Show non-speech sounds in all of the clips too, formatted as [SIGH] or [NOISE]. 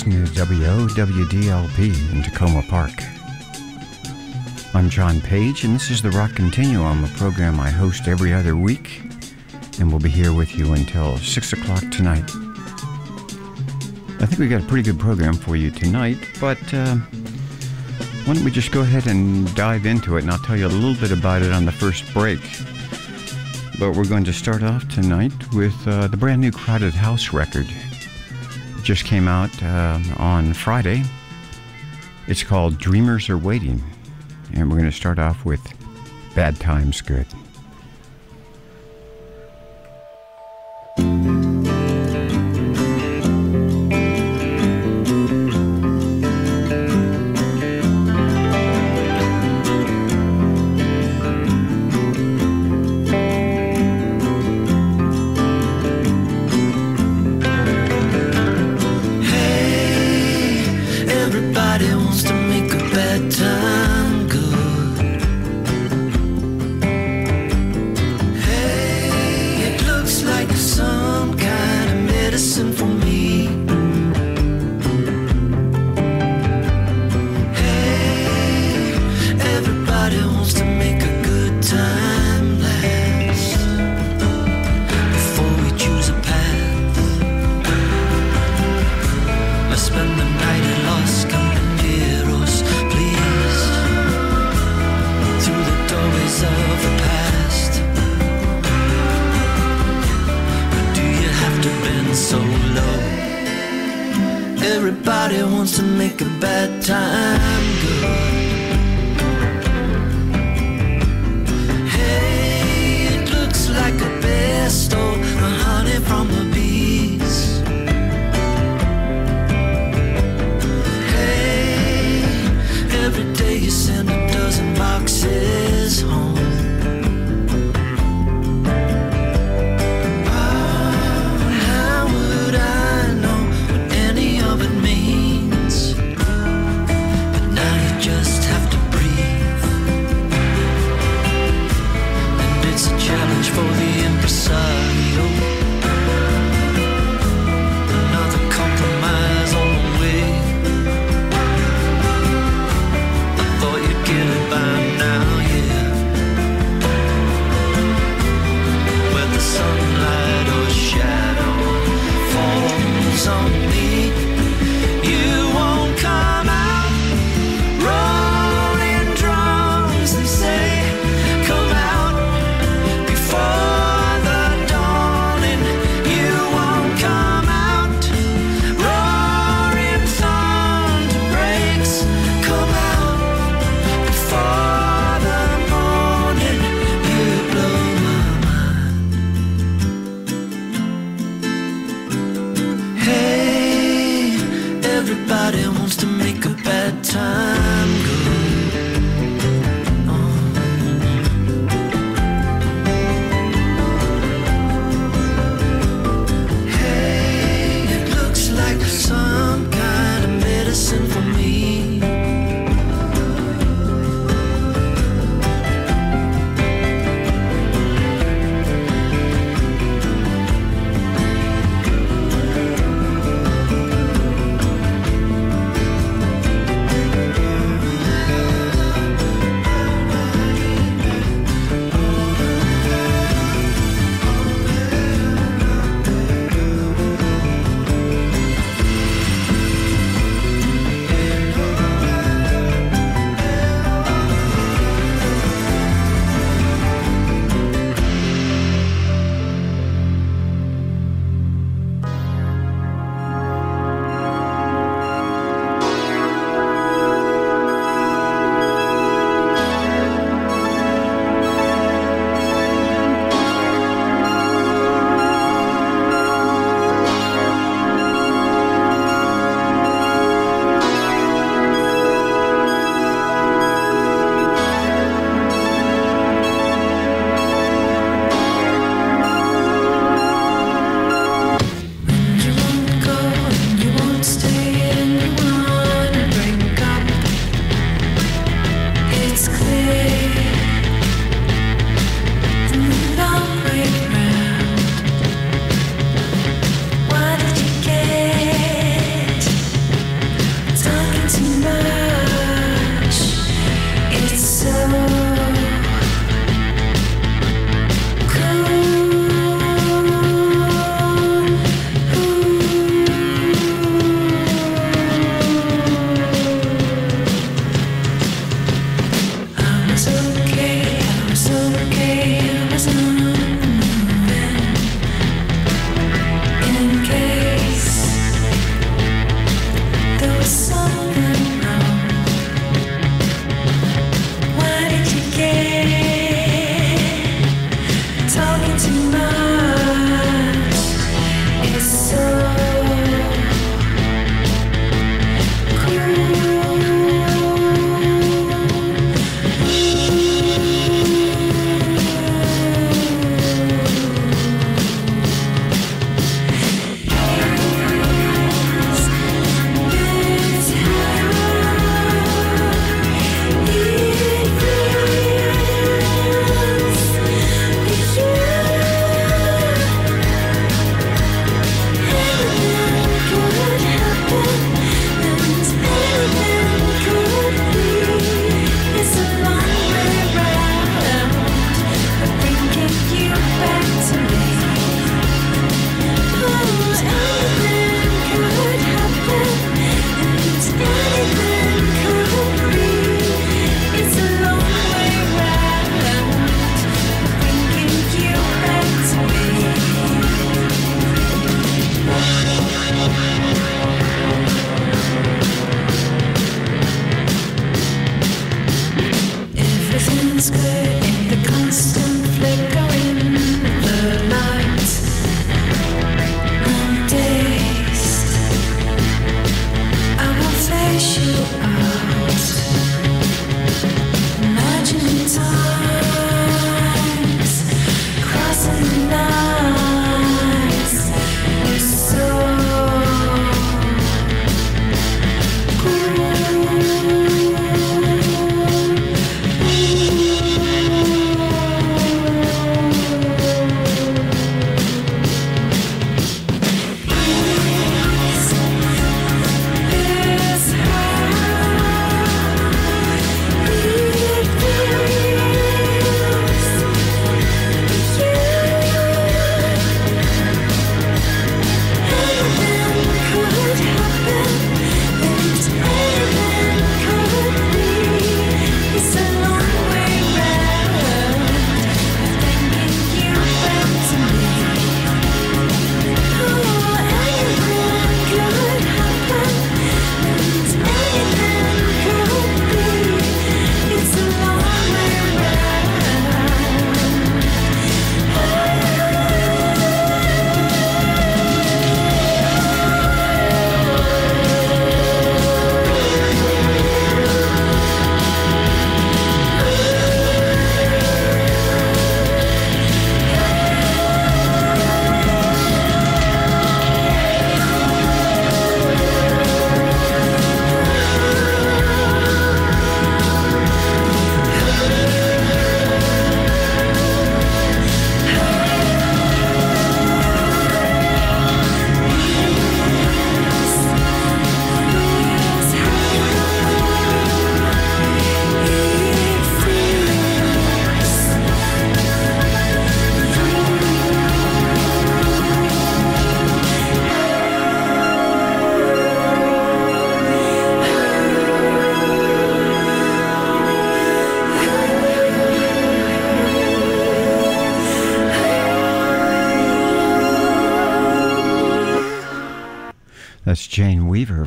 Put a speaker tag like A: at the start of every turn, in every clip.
A: listening to WOWDLP in Takoma Park. I'm John Page, and this is the Rock Continuum, a program I host every other week, and we'll be here with you until 6 o'clock tonight. I think we got a pretty good program for you tonight, but uh, why don't we just go ahead and dive into it, and I'll tell you a little bit about it on the first break. But we're going to start off tonight with uh, the brand new Crowded House record. Just came out uh, on Friday. It's called Dreamers Are Waiting. And we're going to start off with Bad Times Good.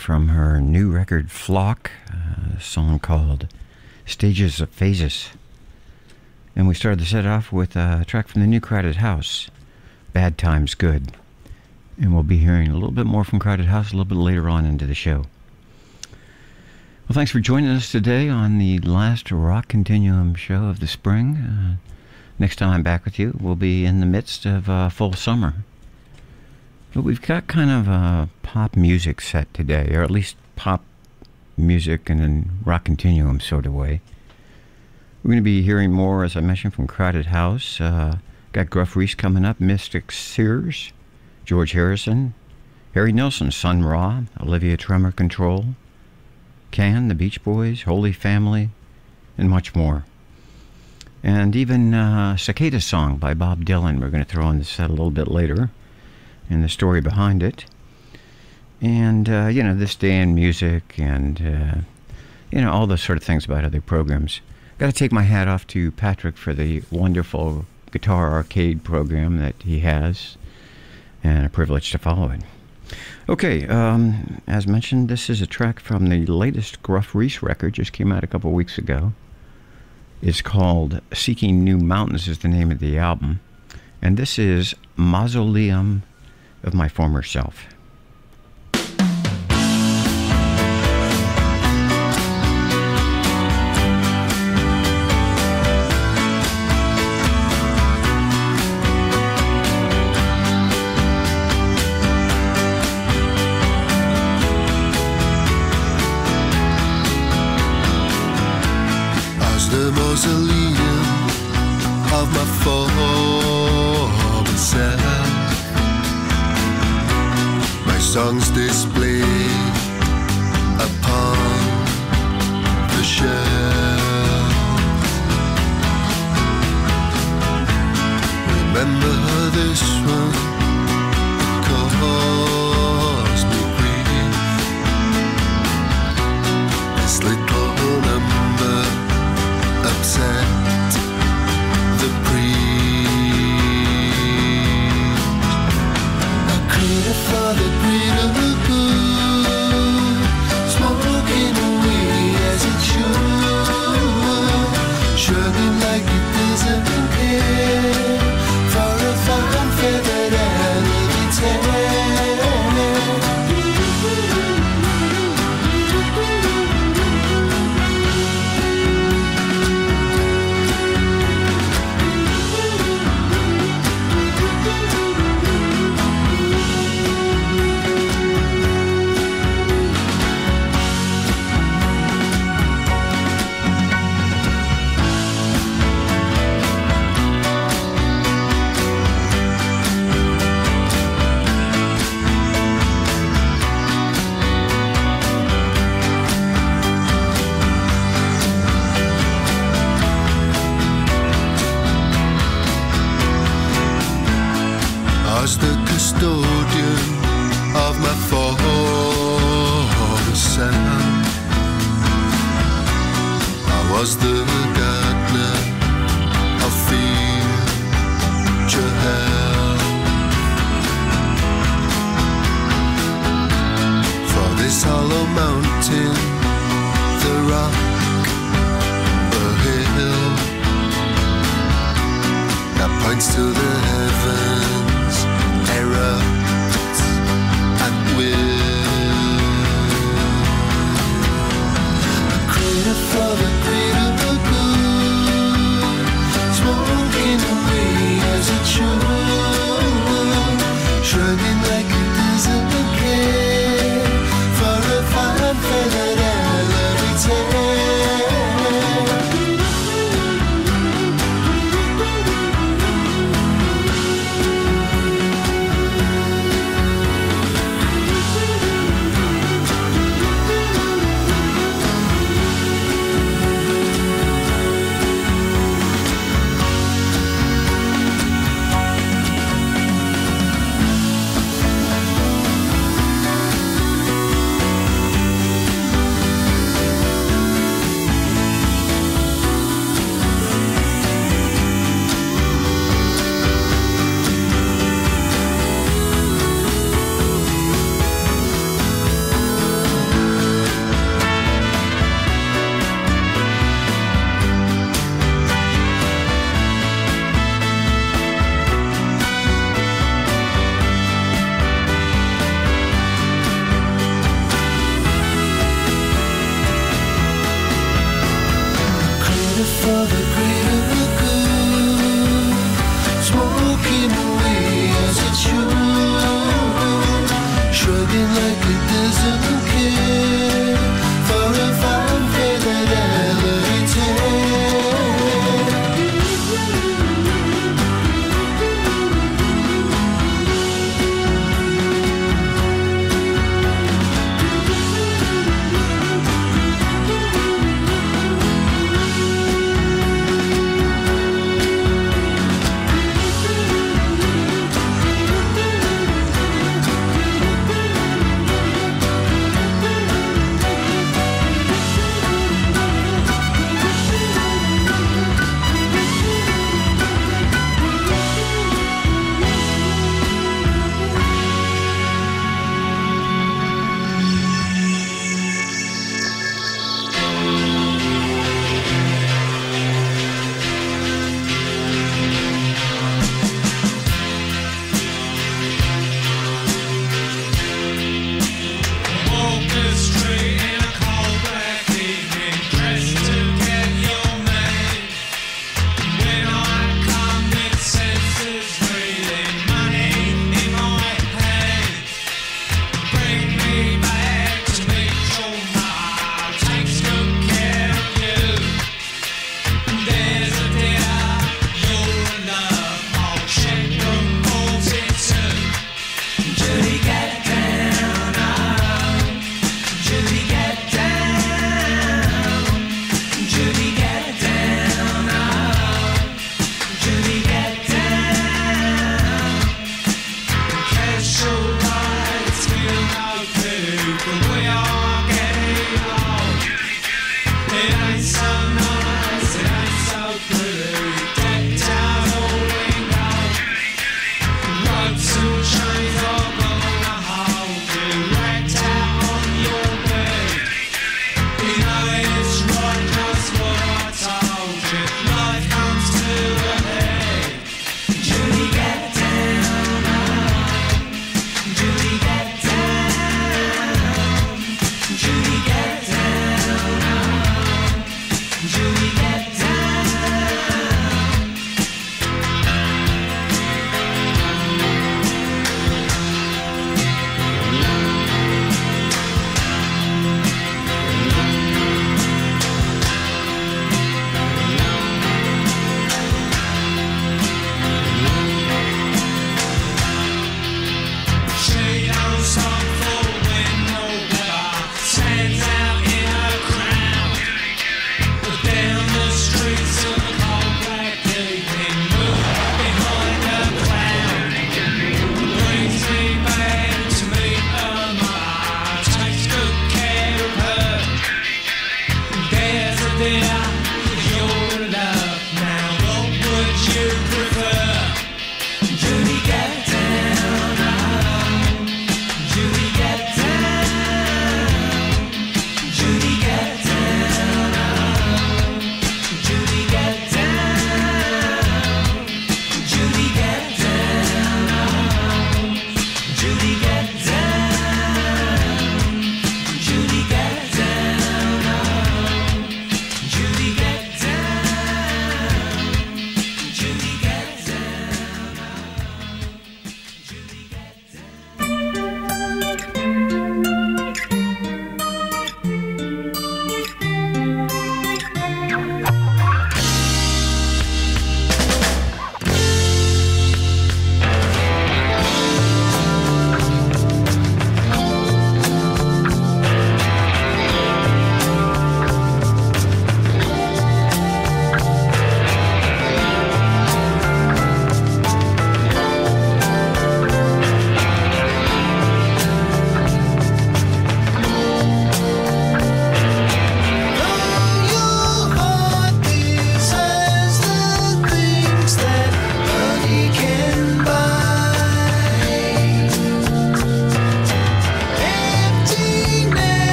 B: From her new record Flock, a song called Stages of Phases. And we started the set off with a track from the new Crowded House, Bad Times Good. And we'll be hearing a little bit more from Crowded House a little bit later on into the show. Well, thanks for joining us today on the last Rock Continuum show of the spring. Uh, next time I'm back with you, we'll be in the midst of uh, full summer. But we've got kind of a pop music set today, or at least pop music in a rock continuum sort of way. We're going to be hearing more, as I mentioned, from Crowded House. Uh, got Gruff Rhys coming up, Mystic Seers, George Harrison, Harry Nilsson, Sun Ra, Olivia Tremor Control, Can, The Beach Boys, Holy Family, and much more. And even uh, Cicada Song by Bob Dylan, we're going to throw on the set a little bit later and the story behind it. And, uh, you know, this day in music and, uh, you know, all those sort of things about other programs. Got to take my hat off to Patrick for the wonderful
C: guitar arcade program that he has, and a privilege to follow it. Okay, um, as mentioned, this is a track from the latest Gruff Rhys record, just came out a couple weeks ago. It's called Seeking New Mountains, is the name of the album. And this is Mausoleum of My Former Self.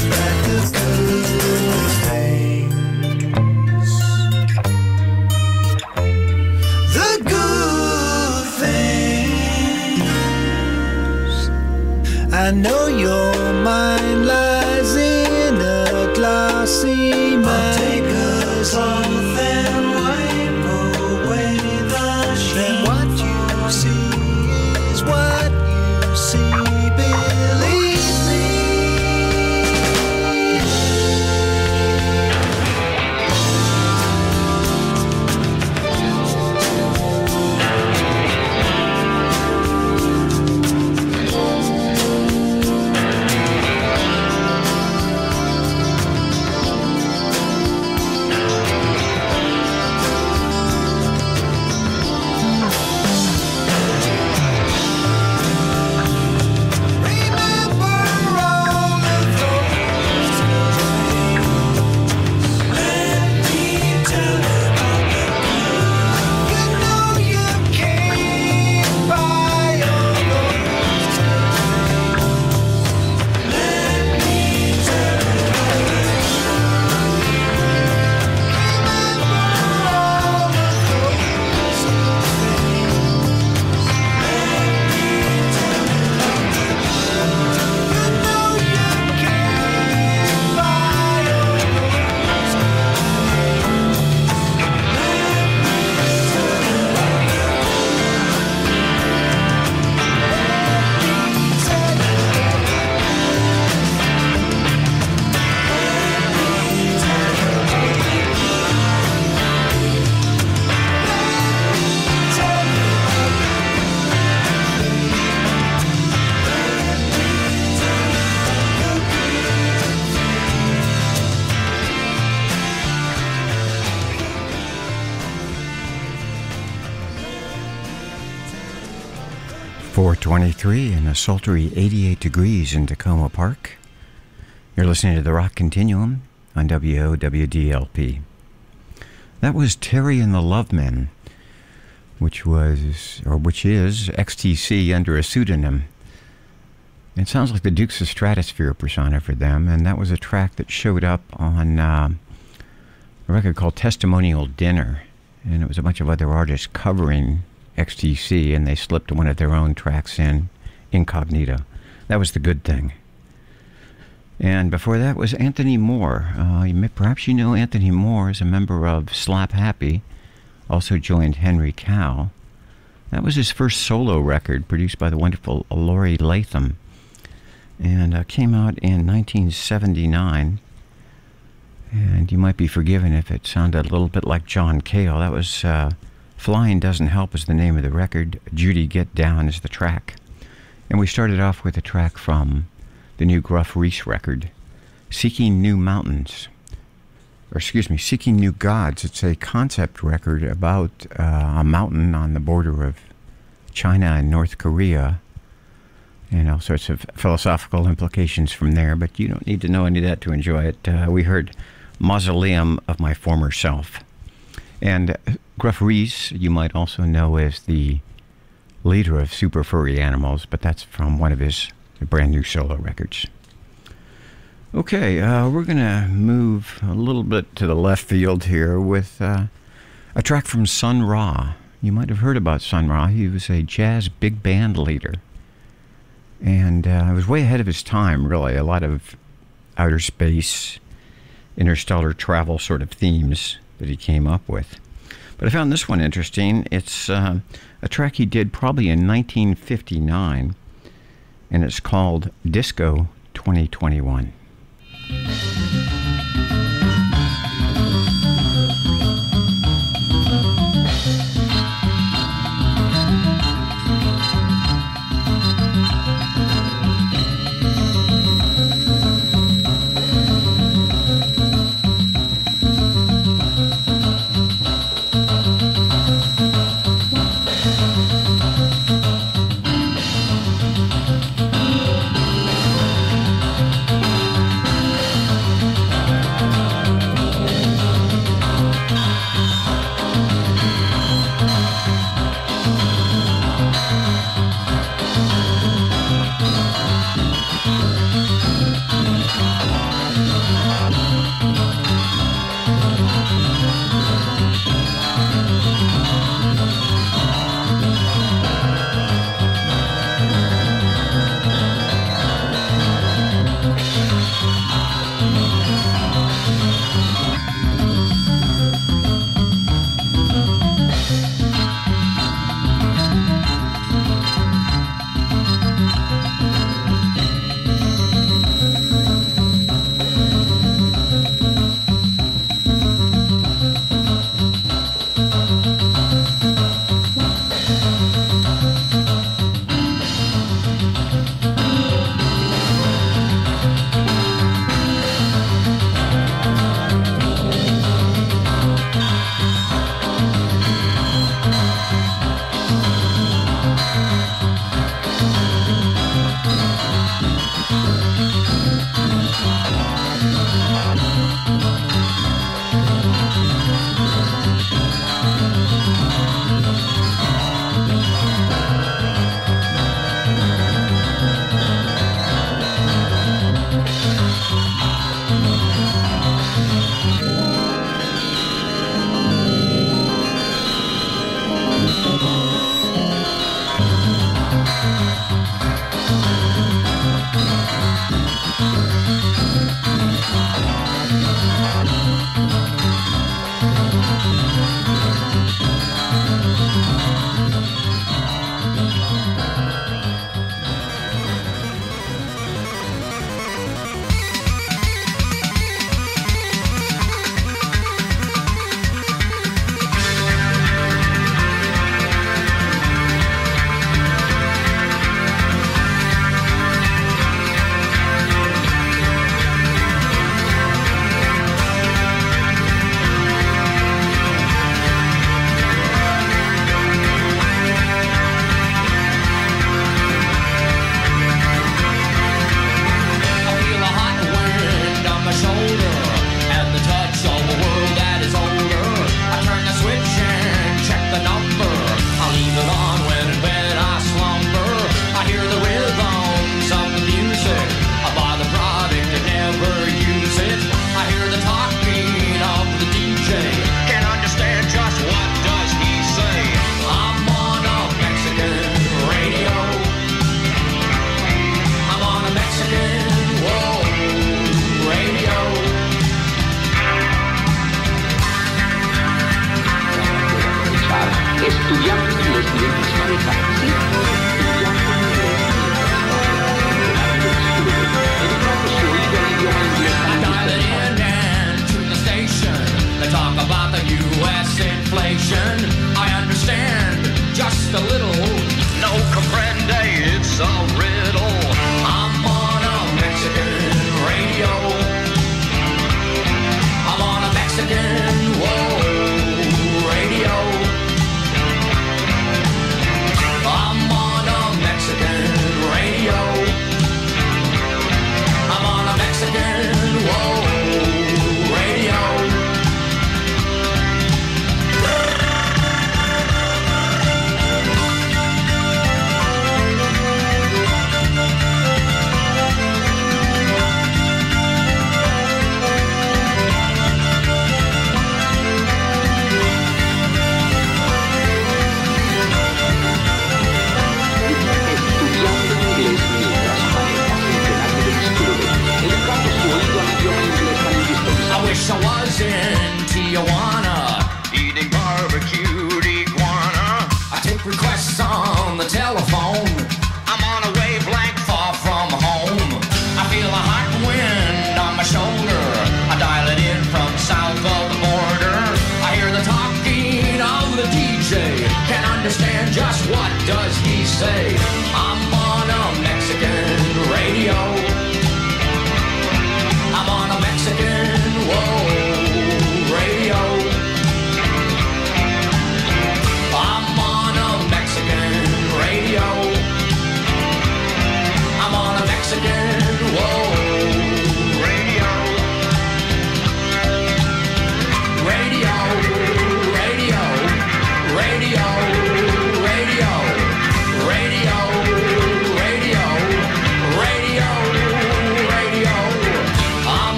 B: back. A sultry 88 degrees in Takoma Park. You're listening to the Rock Continuum on WOWDLP. That was Terry and the Lovemen, which was, or which is, XTC under a pseudonym. It sounds like the Dukes of Stratosphear persona for them, and that was a track that showed up on uh, a record called Testimonial Dinner, and it was a bunch of other artists covering XTC, and they slipped one of their own tracks in incognito. That was the good thing. And before that was Anthony Moore. Uh, you may, perhaps you know Anthony Moore as a member of Slapp Happy, also joined Henry Cow. That was his first solo record, produced by the wonderful Laurie Latham, and uh, came out in 1979. And you might be forgiven if it sounded a little bit like John Cale. That was uh, Flying Doesn't Help is the name of the record. Judy Get Down is the track. And we started off with a track from the new Gruff Rhys record, Seeking New Mountains. Or excuse me, Seeking New Gods. It's a concept record about uh, a mountain on the border of China and North Korea. And all sorts of philosophical implications from there, but you don't need to know any of that to enjoy it. Uh, we heard Mausoleum of My Former Self. And Gruff Rhys, you might also know as the leader of Super Furry Animals, but that's from one of his brand new solo records. Okay, uh, we're going to move a little bit to the left field here with uh, a track from Sun Ra. You might have heard about Sun Ra. He was a jazz big band leader. And uh, he was way ahead of his time, really. A lot of outer space, interstellar travel sort of themes that he came up with. But I found this one interesting. It's uh, a track he did probably in 1959, and it's called Disco 2021.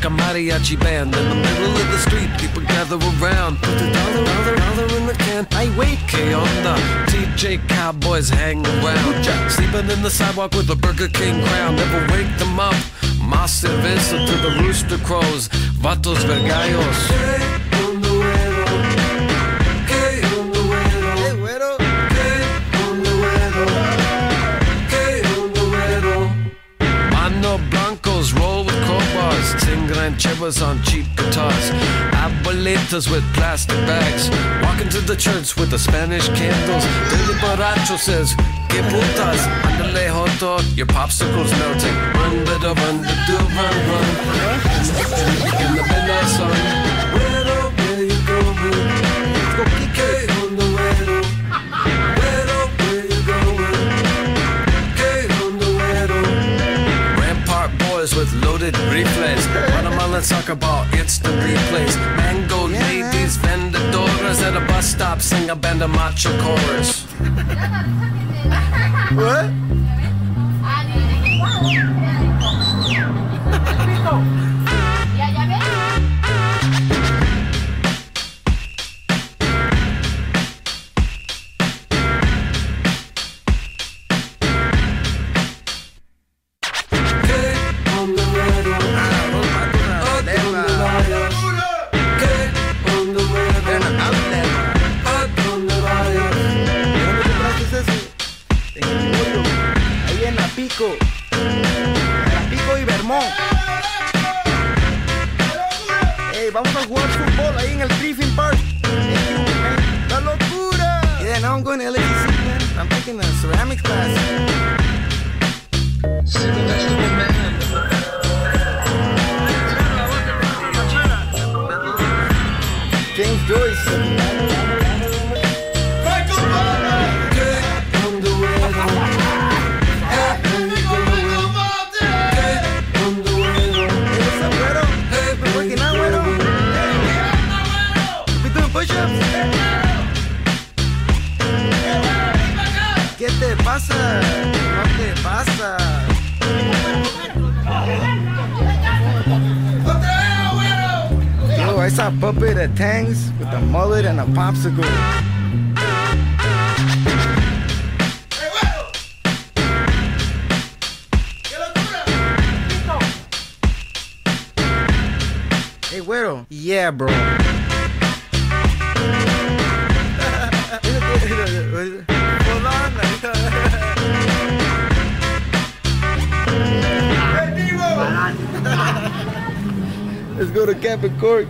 D: like a mariachi band in the middle of the street. People gather around, put the dollar, dollar, dollar in the can. I wait, K the TJ Cowboys hang around. Jack sleeping in the sidewalk with a Burger King crown. Never wake them up. Massive cerveza to the rooster crows. Vatos vergallos. podcasts, ingrained chibbers on cheap guitars, abuelitas with plastic bags, walking to the church with the Spanish candles. Daily Baracho says, Que putas, andale dog, your popsicle's melting. Run, better run, do run, run. In the midnight sun, where do, where you going? Go kick on the way to. with loaded reflex. Guatemalan soccer ball, it's the replays. Mango yeah, ladies, vendedoras at a bus stop, sing a band of macho chorus.
E: what? [LAUGHS]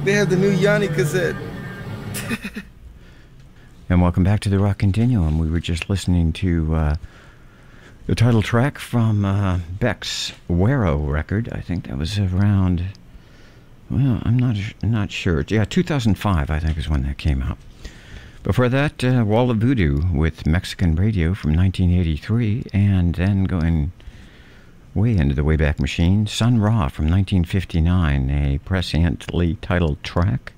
E: They have the new Yanni cassette. [LAUGHS]
B: And welcome back to the Rock Continuum. We were just listening to uh, the title track from uh, Beck's Guero record. I think that was around. Well, I'm not not sure. Yeah, 2005, I think, is when that came out. Before that, uh, Wall of Voodoo with Mexican Radio from 1983, and then going way into the Wayback Machine, Sun Ra from 1959, a presciently titled track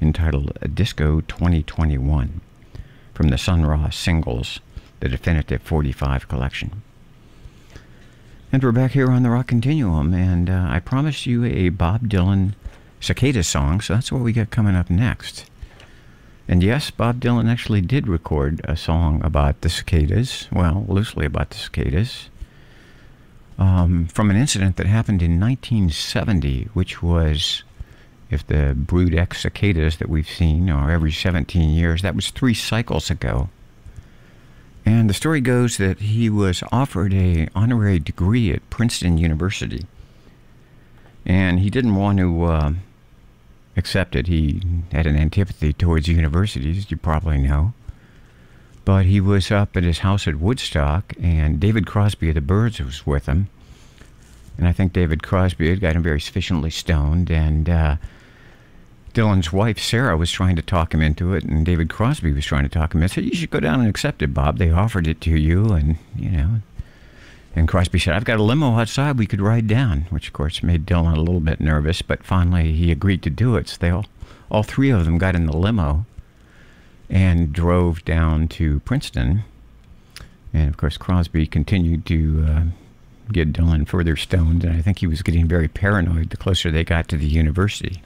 B: entitled Disco 2021 from the Sun Ra singles, the definitive 45 collection. And we're back here on the Rock Continuum, and uh, I promised you a Bob Dylan cicada song, so that's what we got coming up next. And yes, Bob Dylan actually did record a song about the cicadas, well, loosely about the cicadas, um, from an incident that happened in 1970, which was, if the brood X cicadas that we've seen are every 17 years, that was three cycles ago. And the story goes that he was offered a honorary degree at Princeton University, and he didn't want to uh, accept it. He had an antipathy towards universities, you probably know. But he was up at his house at Woodstock, and David Crosby of the Byrds was with him. And I think David Crosby had got him very sufficiently stoned, and uh, Dylan's wife, Sarah, was trying to talk him into it, and David Crosby was trying to talk him. into I said, You should go down and accept it, Bob. They offered it to you, and, you know. And Crosby said, I've got a limo outside we could ride down, which, of course, made Dylan a little bit nervous, but finally he agreed to do it. So they all, all three of them got in the limo and drove down to Princeton. And, of course, Crosby continued to uh, get Dylan further stoned, and I think he was getting very paranoid the closer they got to the university.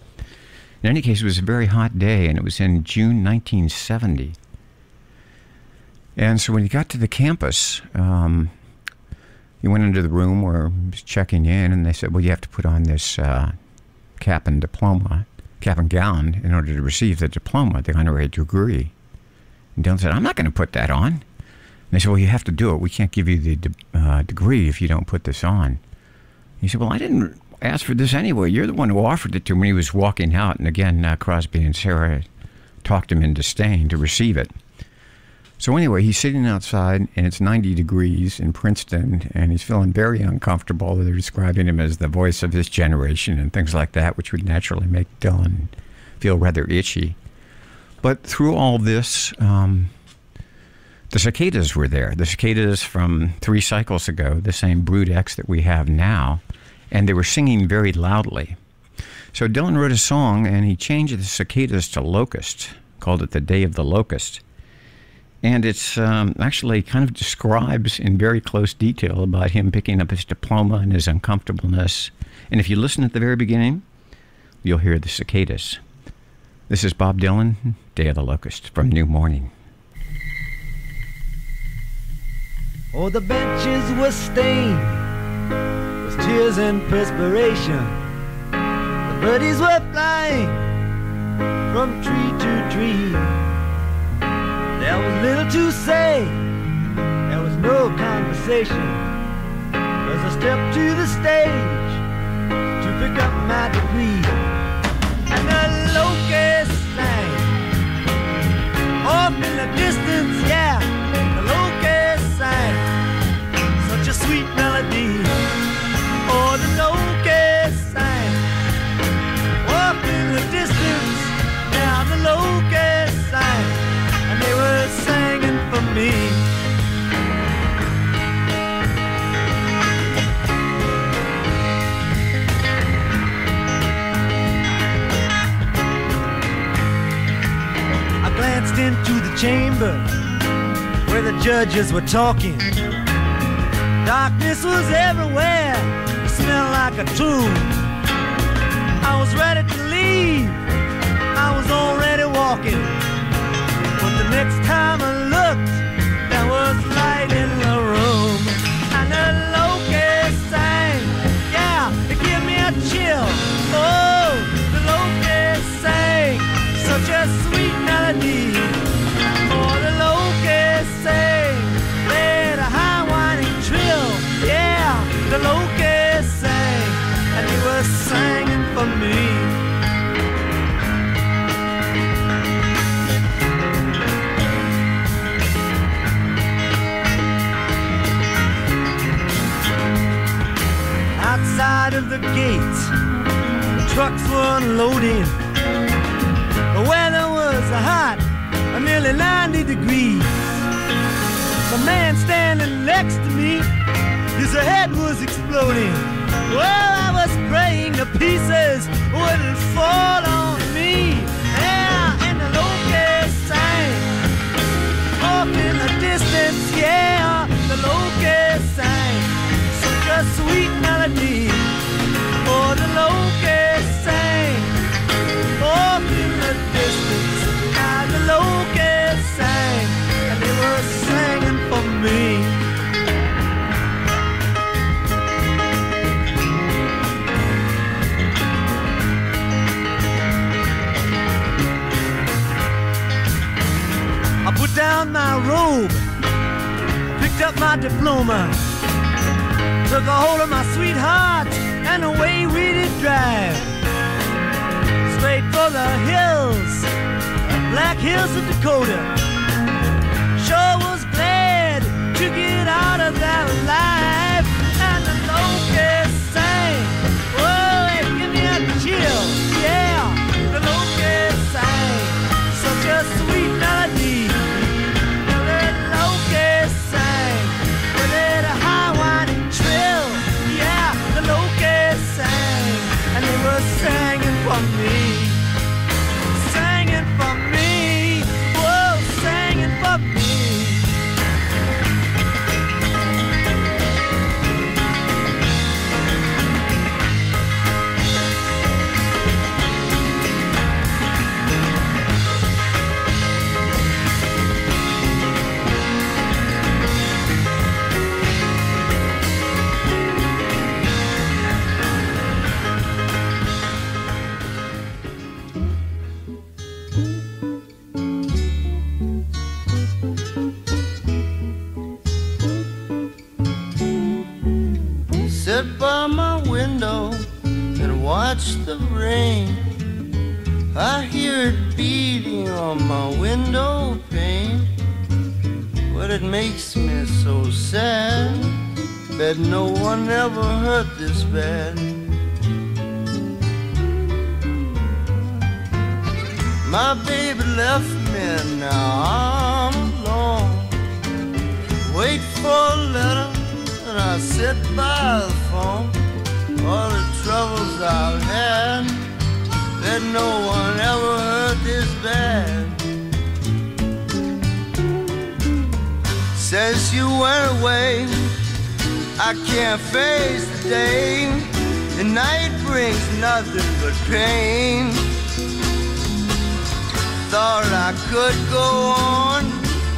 B: In any case, it was a very hot day, and it was in June 1970. And so when he got to the campus, um, he went into the room where he was checking in, and they said, Well, you have to put on this uh, cap and diploma, cap and gown, in order to receive the diploma, the honorary degree. And Dylan said, I'm not going to put that on. And they said, Well, you have to do it. We can't give you the de- uh, degree if you don't put this on. He said, Well, I didn't ask for this anyway. You're the one who offered it to me he was walking out. And again, uh, Crosby and Sarah talked him into staying to receive it. So anyway, he's sitting outside, and it's 90 degrees in Princeton, and he's feeling very uncomfortable. They're describing him as the voice of his generation and things like that, which would naturally make Dylan feel rather itchy. But through all this, um, the cicadas were there. The cicadas from three cycles ago, the same brood X that we have now, and they were singing very loudly. So Dylan wrote a song, and he changed the cicadas to locust, called it the Day of the Locust. And it's um, actually kind of describes in very close detail about him picking up his diploma and his uncomfortableness. And if you listen at the very beginning, you'll hear the cicadas. This is Bob Dylan, Day of the Locust, from New Morning.
F: Oh, the benches were stained with tears and perspiration. The birdies were flying from tree to tree. There was little to say, there was no conversation. As I stepped to the stage
G: chamber where the judges were talking. Darkness was everywhere, smelled like a tomb. I was ready to leave, I was already walking. But the next time I looked, outside of the gate. Trucks were unloading. The weather was hot, nearly 90 degrees. The man standing next to me, his head was exploding. Well, I was praying the pieces wouldn't fall on me. Yeah, and the locust sang off in the distance. Yeah, the locust sang such a sweet melody. Sang in the distance. Sang, and they were singing for me. I put down my robe, picked up my diploma took a hold of my sweetheart, and away we did drive. Straight for the hills, black hills of Dakota. Sure was glad to get out of that life. The
H: rain. I hear it beating on my window pane. But it makes me so sad that no one ever hurt this bad. My baby left me, now I'm alone. Wait for a letter, and I sit by the phone. Troubles I've had, that no one ever heard this bad. Says you went away, I can't face the day. The night brings nothing but pain. Thought I could go on.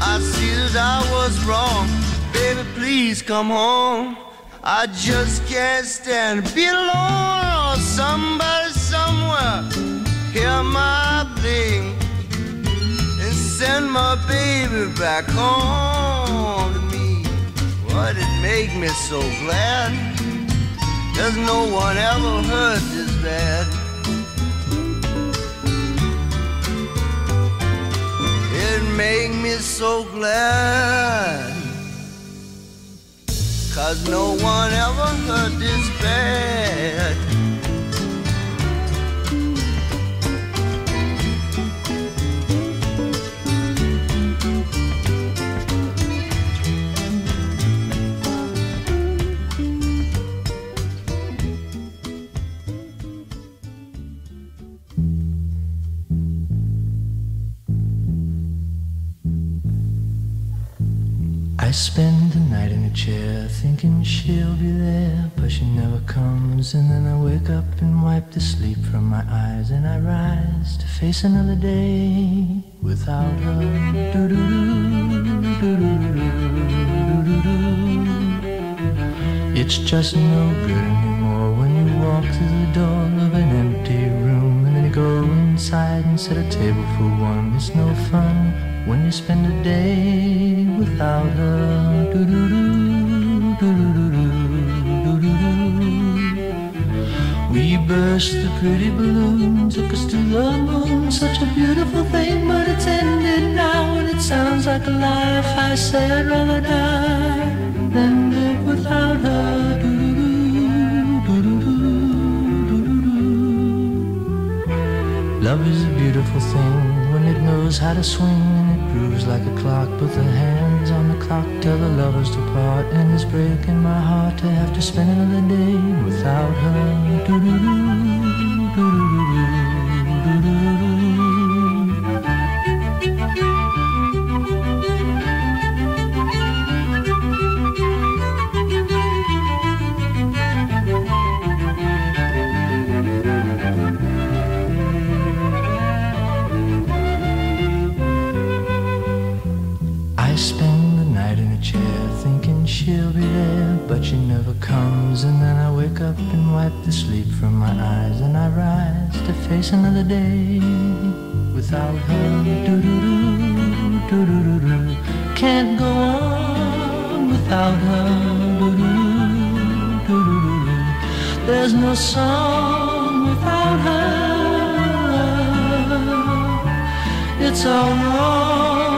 H: I see that I was wrong. Baby, please come home. I just can't stand to be alone or somebody somewhere. Hear my plea and send my baby back home to me. What it make me so glad? There's no one ever heard this bad. It make me so glad. Cause no one ever heard this bad.
I: Night in a chair thinking she'll be there, but she never comes. And then I wake up and wipe the sleep from my eyes, and I rise to face another day without her. It's just no good anymore when you walk through the door of an empty room and then you go inside and set a table for one. It's no fun when you spend a day without her. We burst the pretty balloon, took us to the moon. Such a beautiful thing, but it's ended now, and it sounds like a life. I say I'd rather die than live without her. Love is a beautiful thing when it knows how to swing grooves like a clock. But the hands on the clock tell the lovers to part, and it's breaking my heart to have to spend another day without her. Do-do-do, spend the night in a chair thinking she'll be there, but she never comes. And then I wake up and wipe the sleep from my eyes, and I rise to face another day without her. Do-do-do, do-do-do-do. Can't go on without her. Do-do-do. There's no song without her. It's all wrong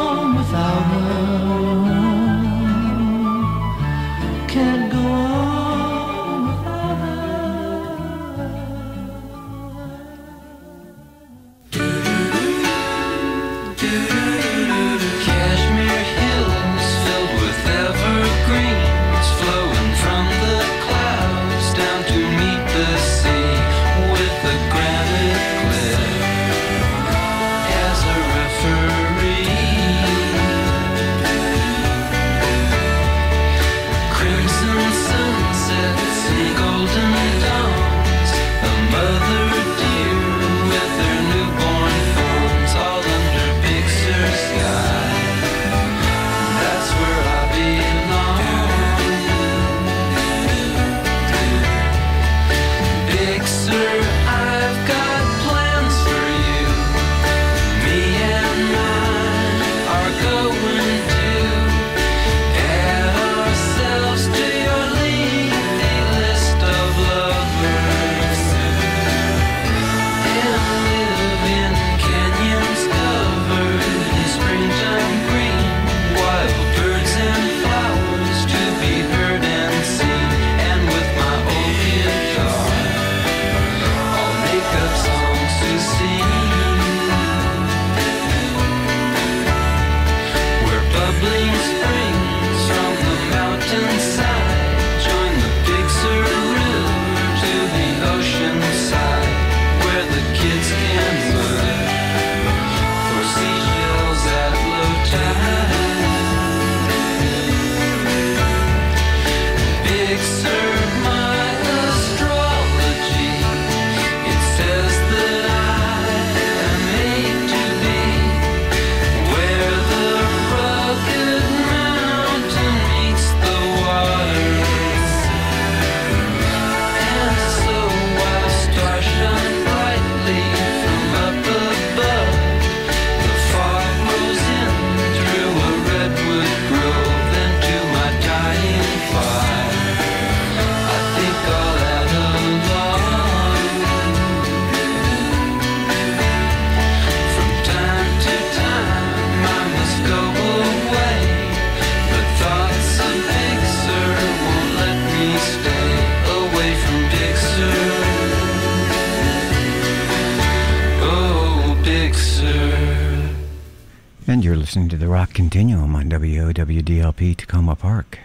B: listening to the Rock Continuum on WOWDLP Takoma Park.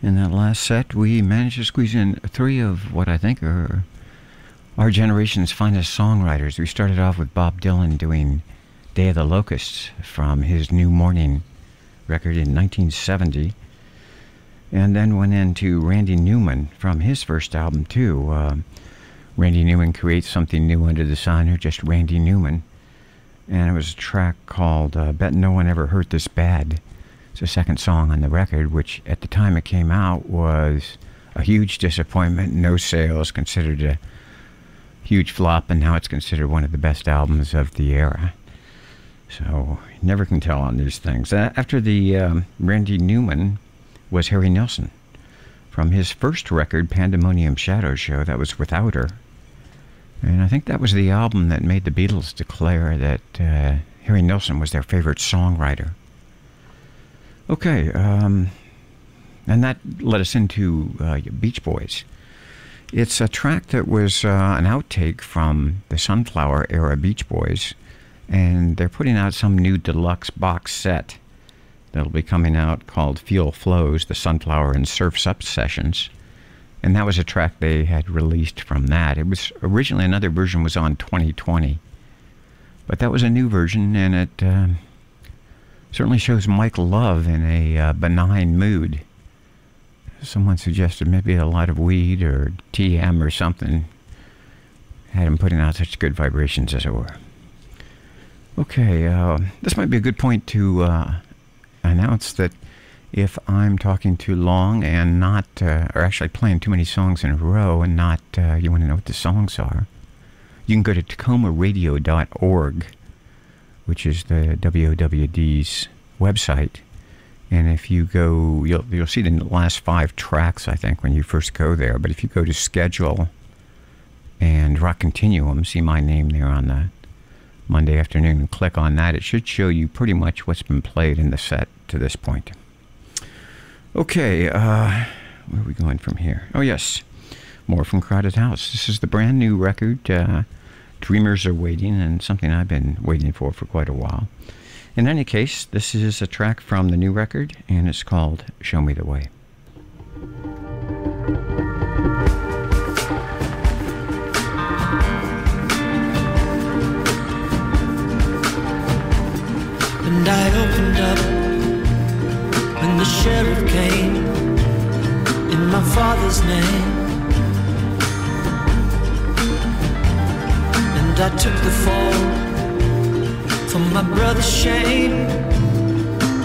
B: In that last set, we managed to squeeze in three of what I think are our generation's finest songwriters. We started off with Bob Dylan doing Day of the Locusts from his New Morning record in 1970. And then went into Randy Newman from his first album, too. Uh, Randy Newman creates something new under the sun, or just Randy Newman. And it was a track called uh, Bet No One Ever Hurt This Bad. It's the second song on the record, which at the time it came out was a huge disappointment, no sales, considered a huge flop, and now it's considered one of the best albums of the era. So you never can tell on these things. Uh, after the um, Randy Newman was Harry Nilsson from his first record, Pandemonium Shadow Show. That was without her, and I think that was the album that made the Beatles declare that uh, Harry Nilsson was their favorite songwriter. Okay, um, and that led us into uh, Beach Boys. It's a track that was uh, an outtake from the Sunflower era Beach Boys, and they're putting out some new deluxe box set that'll be coming out called Feel Flows, the Sunflower and Surfs Up sessions. And that was a track they had released from that. It was originally another version was on 2020, but that was a new version, and it uh, certainly shows Mike Love in a uh, benign mood someone suggested maybe a lot of weed or TM or something had him putting out such good vibrations, as it were. Okay, uh, this might be a good point to uh, announce that if I'm talking too long and not, uh, or actually playing too many songs in a row and not, uh, you want to know what the songs are, you can go to takomaradio.org, which is the WOWD's website, and if you go, you'll, you'll see the last five tracks, I think, when you first go there. But if you go to schedule and rock continuum, see my name there on the Monday afternoon and click on that, it should show you pretty much what's been played in the set to this point. Okay, uh, where are we going from here? Oh, yes, more from Crowded House. This is the brand new record, uh, Dreamers Are Waiting, and something I've been waiting for for quite a while. In any case, this is a track from the new record, and it's called Show Me the Way.
J: And I opened when the sheriff came in my father's name. And I took the fall for my brother's shame.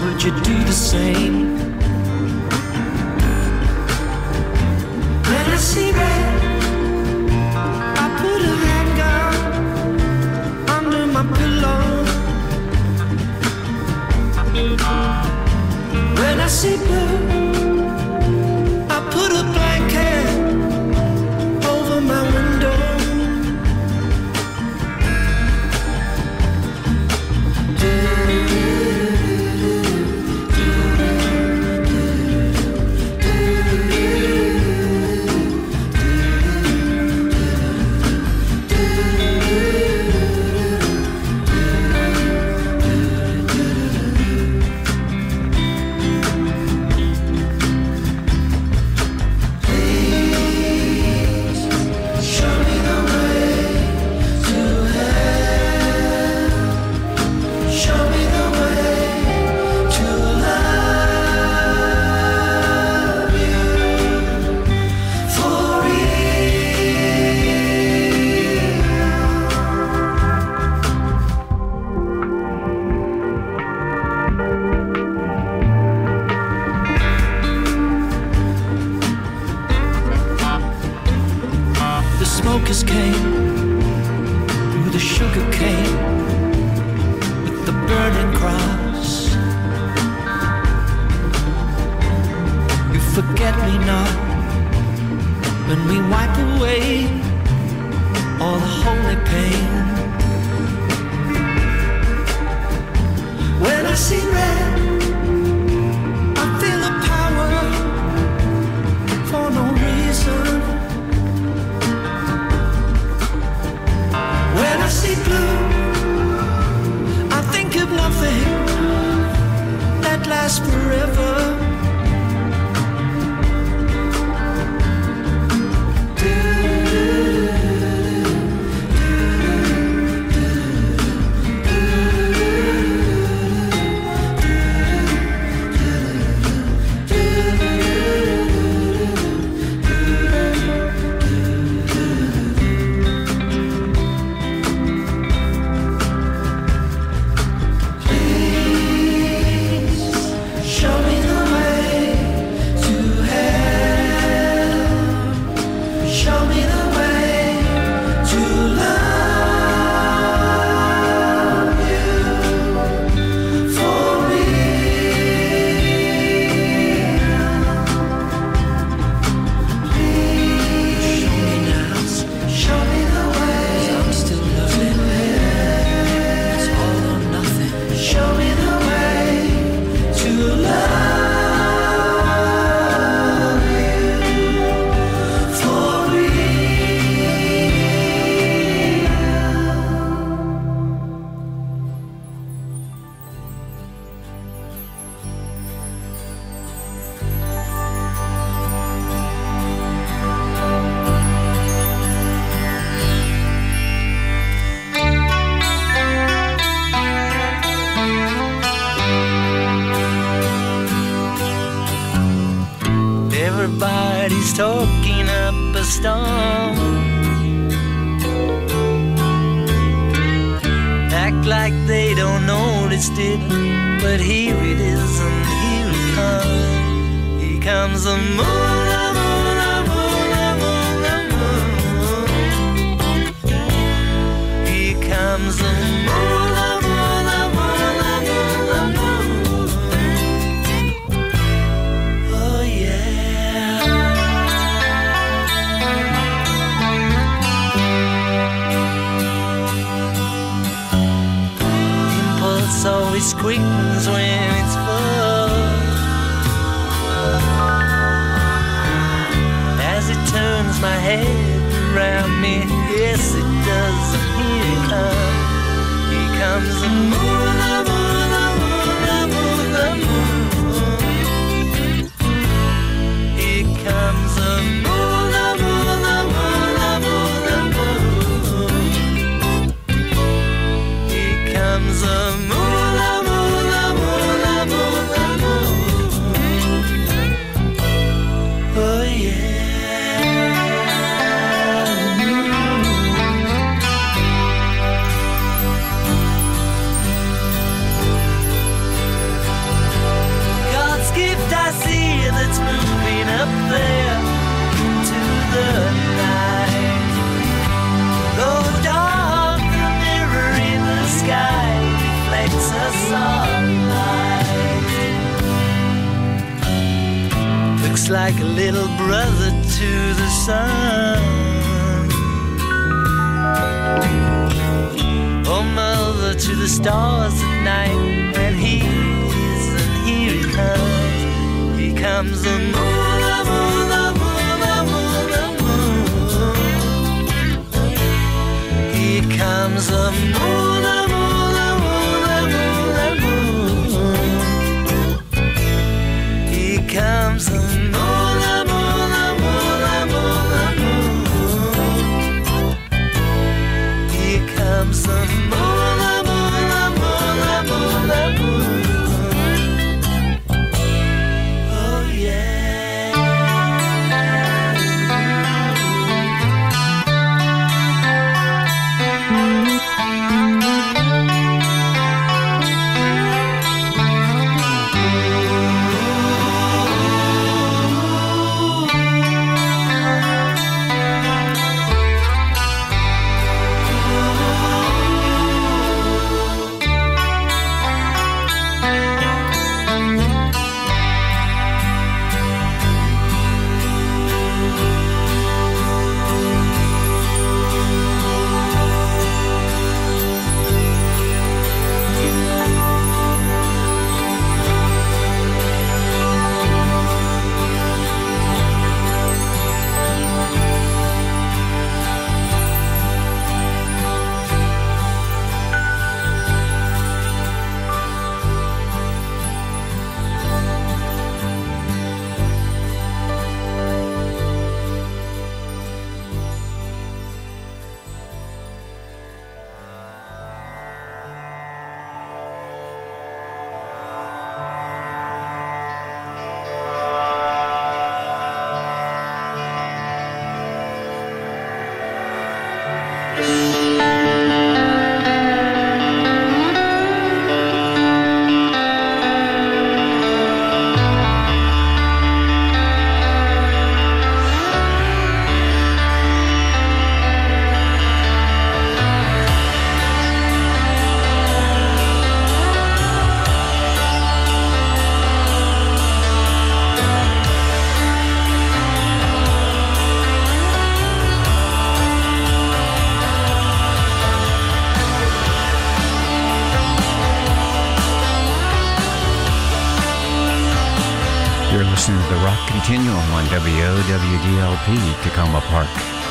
J: Would you do the same? When I see red, I put a handgun under my pillow. See blue,
A: You're listening to The Rock Continuum on WOWDLP, Takoma Park.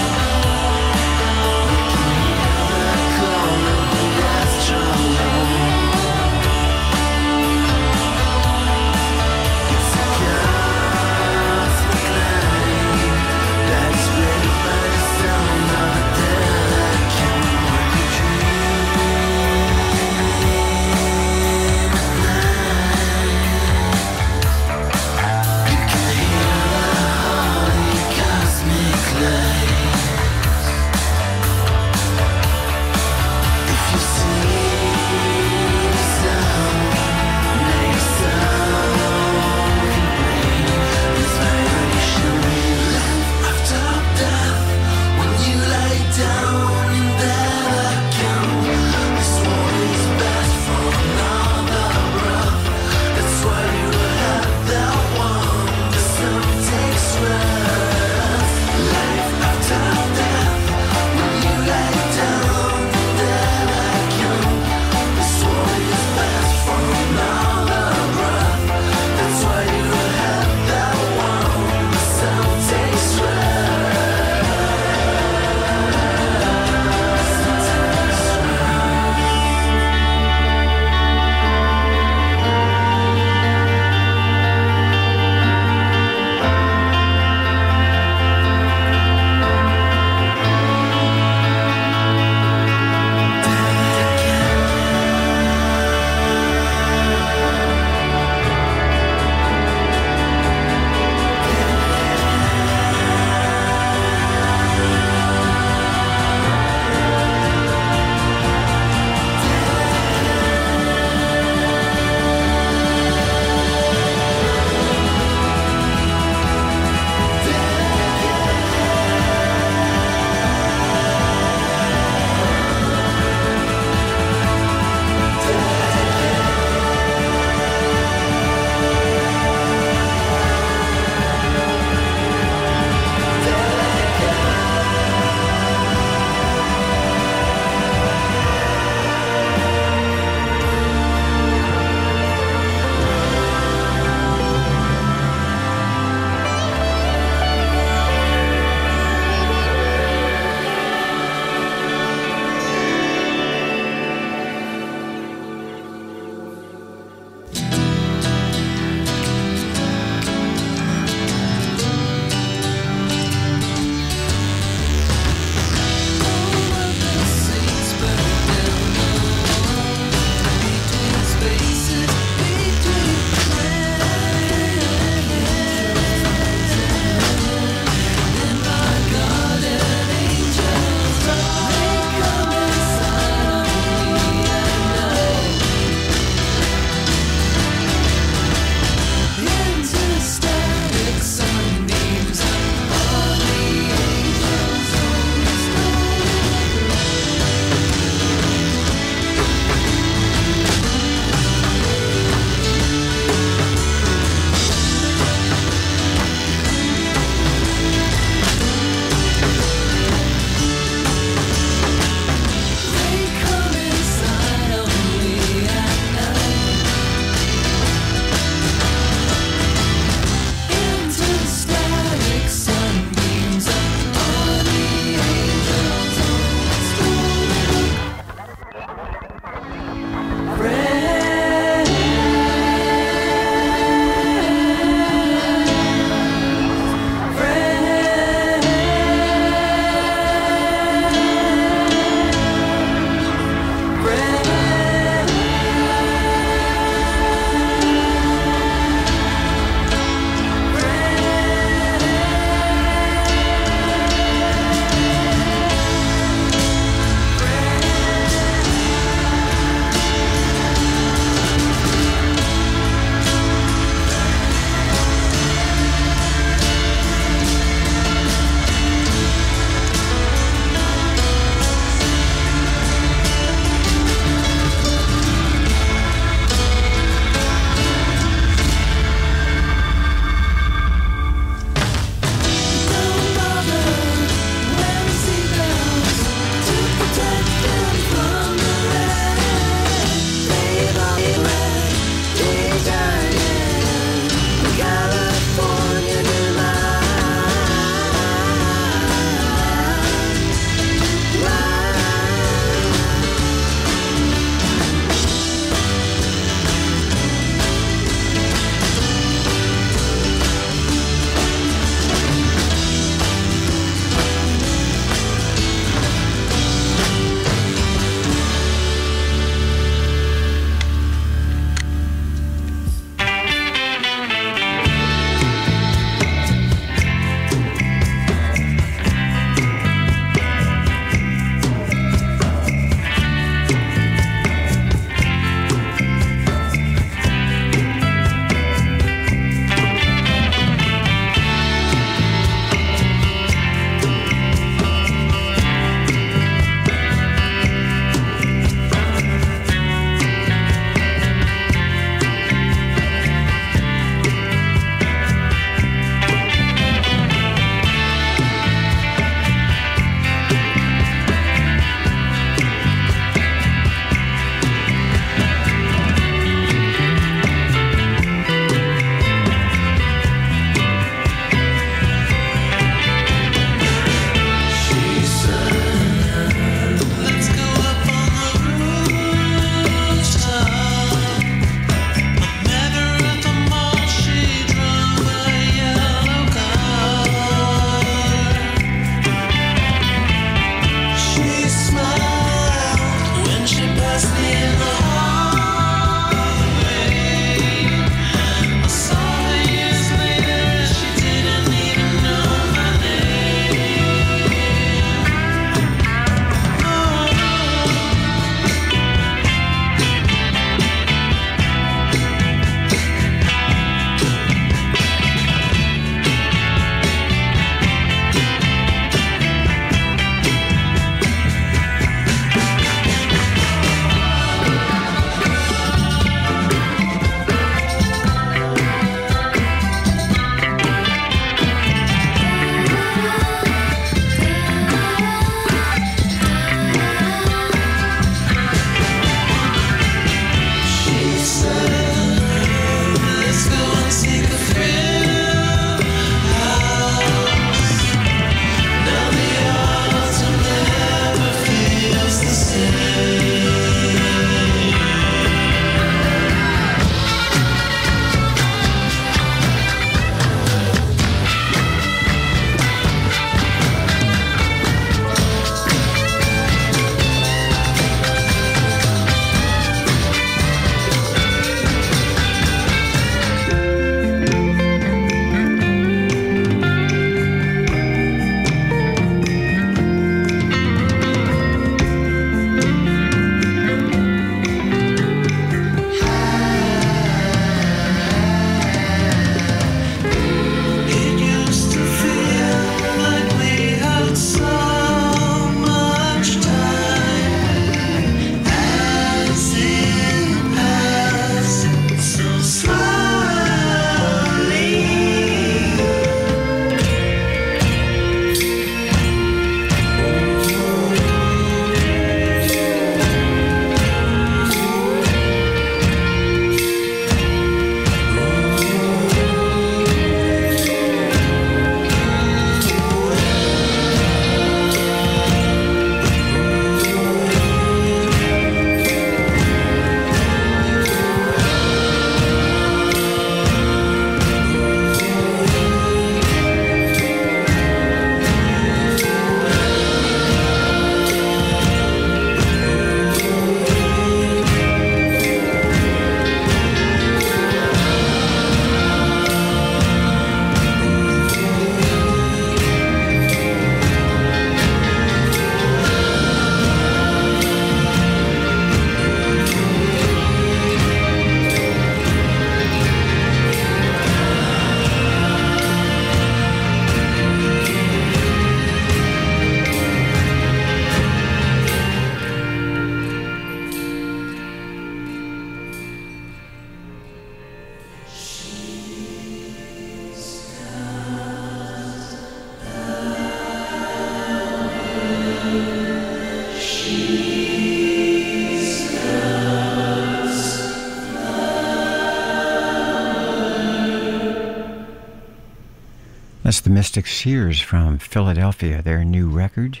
B: Mystic Seers from Philadelphia, their new record,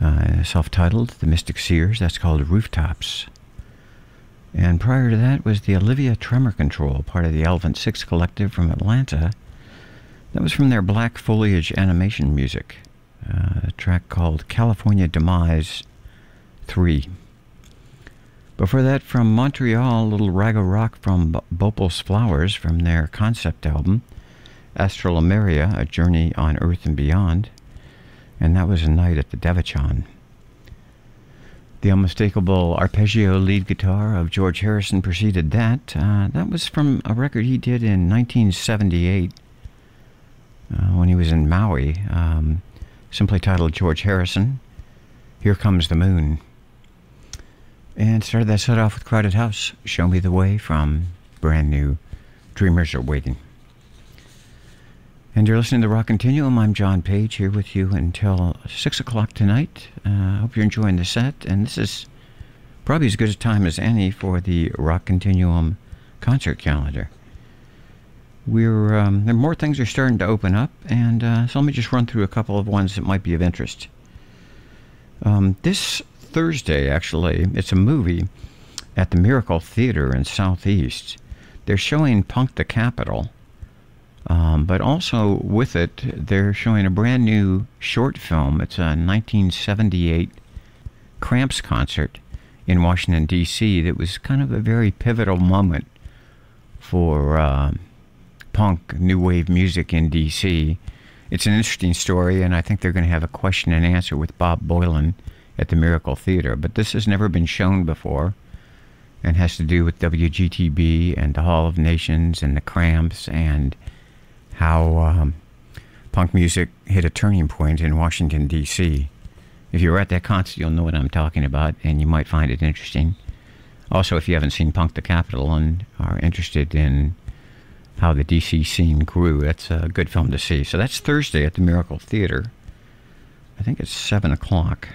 B: uh, self titled The Mystic Seers. That's called Rooftops. And prior to that was the Olivia Tremor Control, part of the Elephant Six Collective from Atlanta. That was from their Black Foliage animation music, uh, a track called California Demise 3. Before that, from Montreal, little raga rock from Bopal's Flowers from their concept album, Astral A Journey on Earth and Beyond. And that was a night at the Devachan. The unmistakable arpeggio lead guitar of George Harrison preceded that. Uh, that was from a record he did in 1978 uh, when he was in Maui, um, simply titled George Harrison. Here Comes the Moon. And started that set off with Crowded House, Show Me the Way from brand new Dreamers Are Waiting. And you're listening to Rock Continuum. I'm John Page here with you until 6 o'clock tonight. I uh, hope you're enjoying the set. And this is probably as good a time as any for the Rock Continuum concert calendar. We're um, more things are starting to open up, and uh, so let me just run through a couple of ones that might be of interest. Um, this Thursday, actually, it's a movie at the Miracle Theater in Southeast. They're showing Punk the Capital, um, but also with it, they're showing a brand new short film. It's a 1978 Cramps concert in Washington, D.C., that was kind of a very pivotal moment for uh, punk, new wave music in D.C. It's an interesting story, and I think they're going to have a question and answer with Bob Boilen at the Miracle Theater. But this has never been shown before and has to do with WGTB and the Hall of Nations and the Cramps and how um, punk music hit a turning point in Washington, D.C. If you were at that concert, you'll know what I'm talking about and you might find it interesting. Also, if you haven't seen Punk the Capital and are interested in how the DC scene grew, that's a good film to see. So that's Thursday at the Miracle Theater. I think it's 7 o'clock.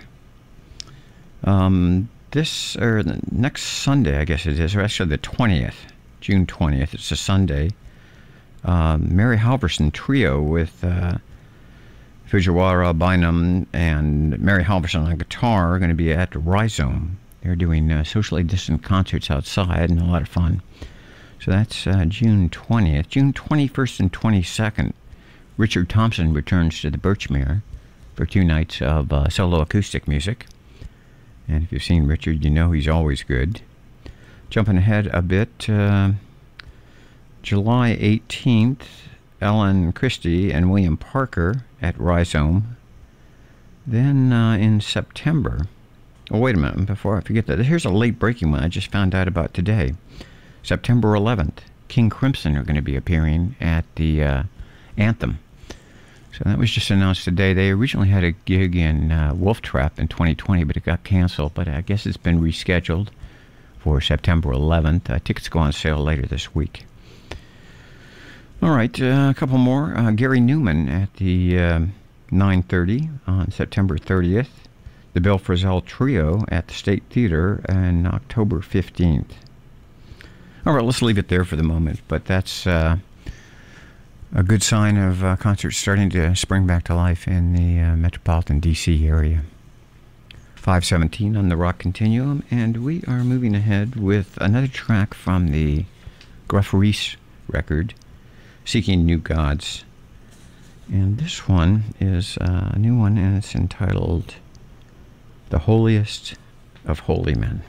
B: Um, this, or next Sunday, I guess it is, or actually the 20th, June 20th, it's a Sunday. Um, Mary Halvorson Trio with uh, Fujiwara Bynum and Mary Halvorson on guitar are going to be at Rhizome. They're doing uh, socially distant concerts outside and a lot of fun. So that's uh, June 20th. June 21st and 22nd, Richard Thompson returns to the Birchmere for two nights of uh, solo acoustic music. And if you've seen Richard, you know he's always good. Jumping ahead a bit, uh, July 18th, Ellen Christi and William Parker at Rhizome. Then uh, in September, oh, wait a minute, before I forget that, here's a late breaking one I just found out about today. September 11th, King Crimson are going to be appearing at the uh, Anthem. So that was just announced today. They originally had a gig in uh, Wolf Trap in 2020, but it got canceled. But I guess it's been rescheduled for September 11th. Uh, tickets go on sale later this week. All right, uh, a couple more. Uh, Gary Numan at the 9:30 on September 30th. The Bill Frisell Trio at the State Theater on October 15th. All right, let's leave it there for the moment. But that's uh, a good sign of uh, concerts starting to spring back to life in the uh, metropolitan D.C. area. 517 on the Rock Continuum, and we are moving ahead with another track from the Gruff Rhys record, Seeking New Gods. And this one is uh, a new one, and it's entitled The Holiest of Holy Men.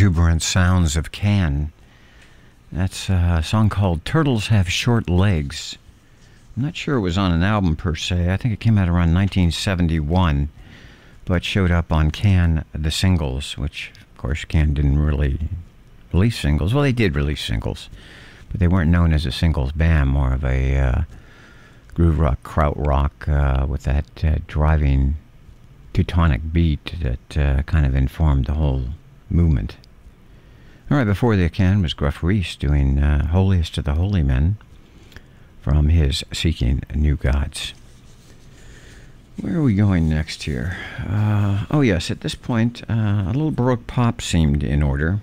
B: Exuberant sounds of Can. That's a song called Turtles Have Short Legs. I'm not sure it was on an album per se. I think it came out around 1971, but showed up on Can the singles, which, of course, Can didn't really release singles. Well, they did release singles, but they weren't known as a singles band, more of a uh, groove rock, kraut rock uh, with that uh, driving Teutonic beat that uh, kind of informed the whole movement. All right, before the can was Gruff Rhys doing uh, Holiest of the Holy Men from his Seeking New Gods. Where are we going next here? Uh, oh, yes, at this point, uh, a little Baroque pop seemed in order.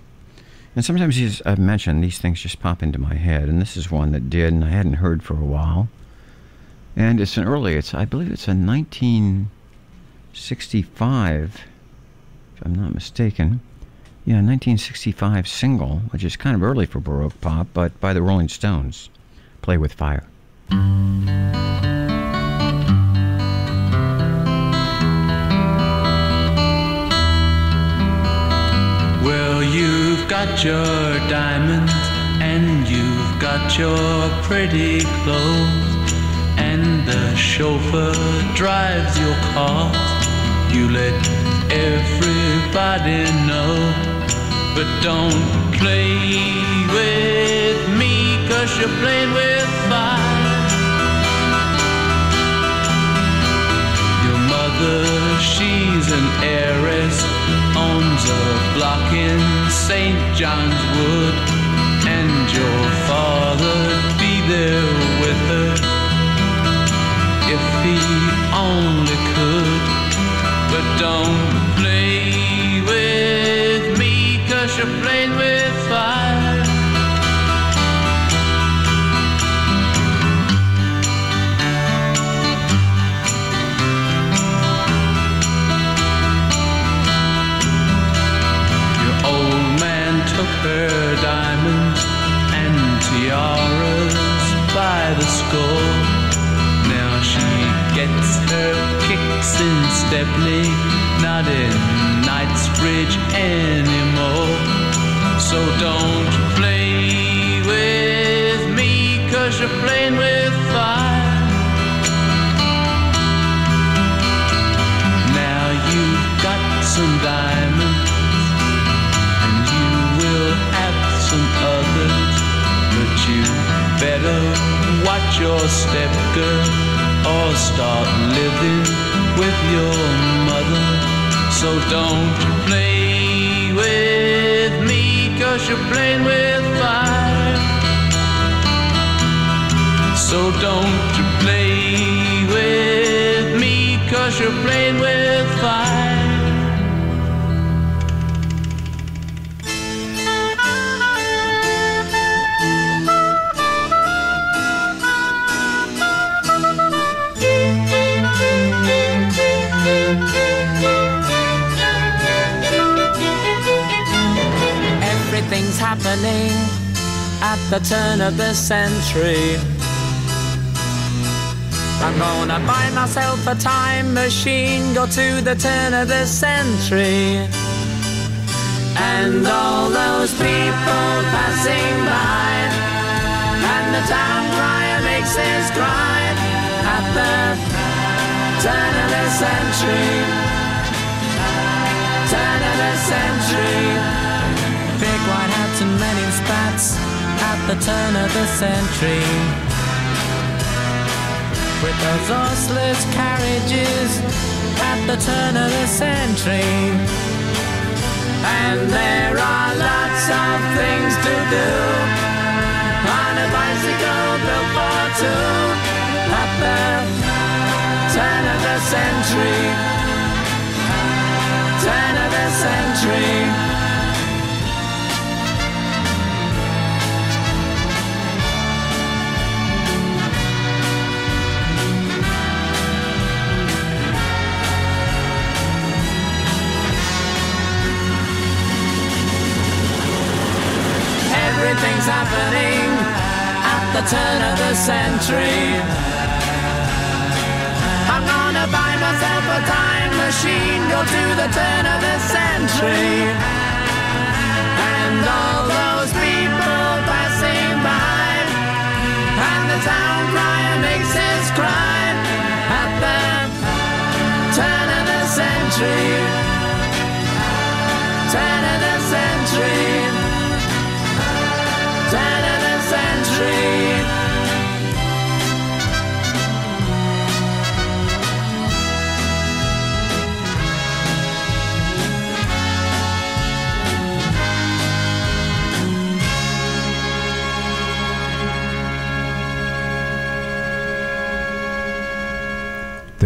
B: And sometimes, as I've mentioned, these things just pop into my head, and this is one that did, and I hadn't heard for a while. And it's an early, it's I believe it's a 1965, if I'm not mistaken. Yeah, 1965 single, which is kind of early for Baroque pop, but by the Rolling Stones. Play with Fire.
K: Well, you've got your diamonds and you've got your pretty clothes, and the chauffeur drives your car. You let everybody know, but don't play with me, cause you're playing with fire. Your mother, she's an heiress, owns a block in St. John's Wood, and your father'd be there with her if he only could. But don't play you're playing with fire. Your old man took her diamonds and tiaras by the score. Now she gets her kicks in Stepney, not in Knightsbridge anymore. So don't play with me, cause you're playing with fire. Now you've got some diamonds, and you will have some others, but you better watch your step, girl, or start living with your mother. So don't you play with me, cause you're playing with fire. So don't you play with me, cause you're playing with fire.
L: Happening at the turn of the century. I'm gonna buy myself a time machine, go to the turn of the century. And all those people passing by, and the town crier makes his cry at the turn of the century. Turn of the century. Big white and many spats at the turn of the century. With those horseless carriages at the turn of the century. And there are lots of things to do on a bicycle built for two at the turn of the century. Turn of the century.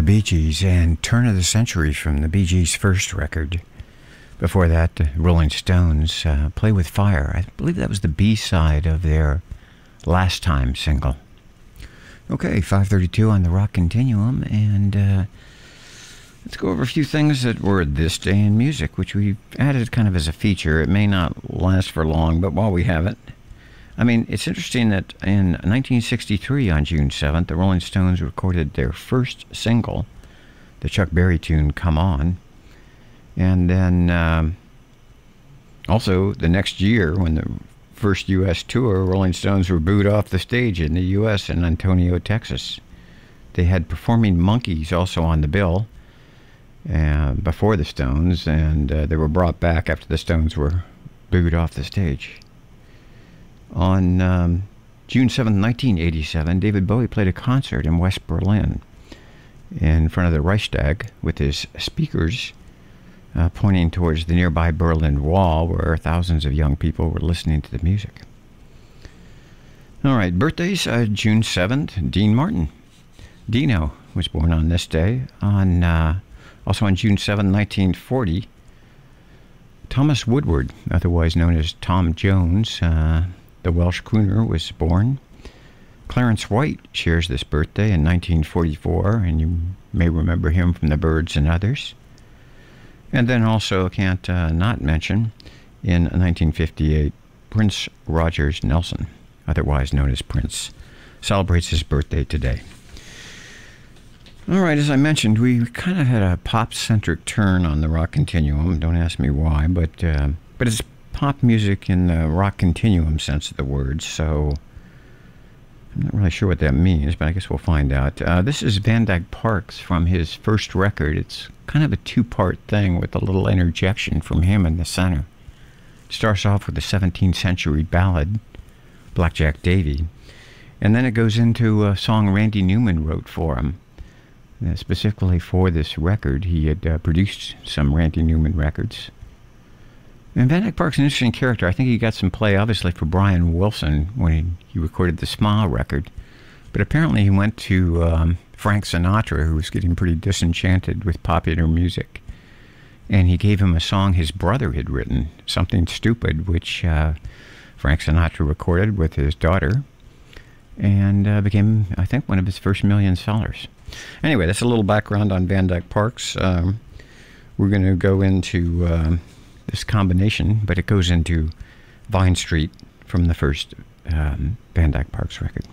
L: The
B: Bee Gees and Turn of the Century from the Bee Gees' first record. Before that, Rolling Stones, uh, Play with Fire. I believe that was the B side of their last time single. Okay, 532 on the Rock Continuum, and uh, let's go over a few things that were this day in music, which we added kind of as a feature. It may not last for long, but while we have it, I mean, it's interesting that in 1963, on June 7th, the Rolling Stones recorded their first single, the Chuck Berry tune "Come On," and then um, also the next year, when the first U.S. tour, Rolling Stones were booed off the stage in the U.S. in Antonio, Texas. They had performing monkeys also on the bill uh, before the Stones, and uh, they were brought back after the Stones were booed off the stage. On um, June 7, 1987, David Bowie played a concert in West Berlin in front of the Reichstag with his speakers uh, pointing towards the nearby Berlin Wall where thousands of young people were listening to the music. All right, birthdays uh, June 7th, Dean Martin. Dino was born on this day. On uh, Also on June 7, 1940, Thomas Woodward, otherwise known as Tom Jones, uh, the Welsh crooner, was born. Clarence White shares this birthday in 1944, and you may remember him from The Byrds and others. And then also, can't uh, not mention, in 1958, Prince Rogers Nelson, otherwise known as Prince, celebrates his birthday today. All right, as I mentioned, we kind of had a pop-centric turn on the rock continuum. Don't ask me why, but uh, but it's pop music in the rock continuum sense of the word. So I'm not really sure what that means, but I guess we'll find out. Uh, this is Van Dyke Parks from his first record. It's kind of a two-part thing with a little interjection from him in the center. It starts off with a 17th century ballad, Blackjack Davy, and then it goes into a song Randy Newman wrote for him. Uh, specifically for this record, he had uh, produced some Randy Newman records. And Van Dyke Park's an interesting character. I think he got some play, obviously, for Brian Wilson when he, recorded the Smile record. But apparently, he went to um, Frank Sinatra, who was getting pretty disenchanted with popular music. And he gave him a song his brother had written, Something Stupid, which uh, Frank Sinatra recorded with his daughter and uh, became, I think, one of his first million sellers. Anyway, that's a little background on Van Dyke Parks. Um, we're going to go into um, this combination, but it goes into Vine Street from the first um, Van Dyke Parks record.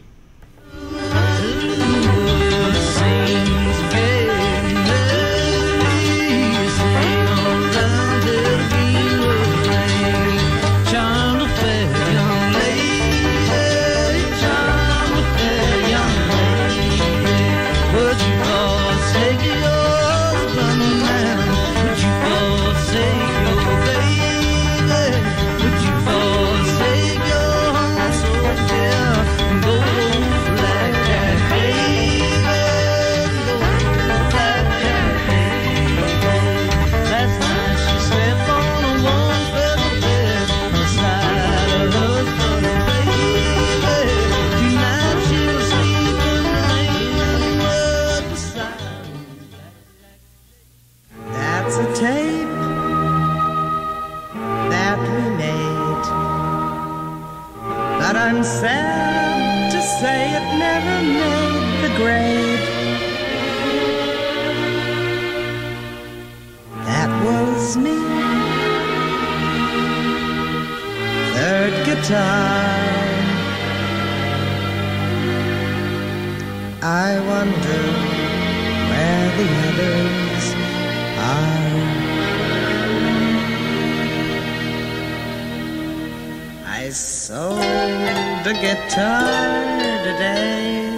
M: A guitar today.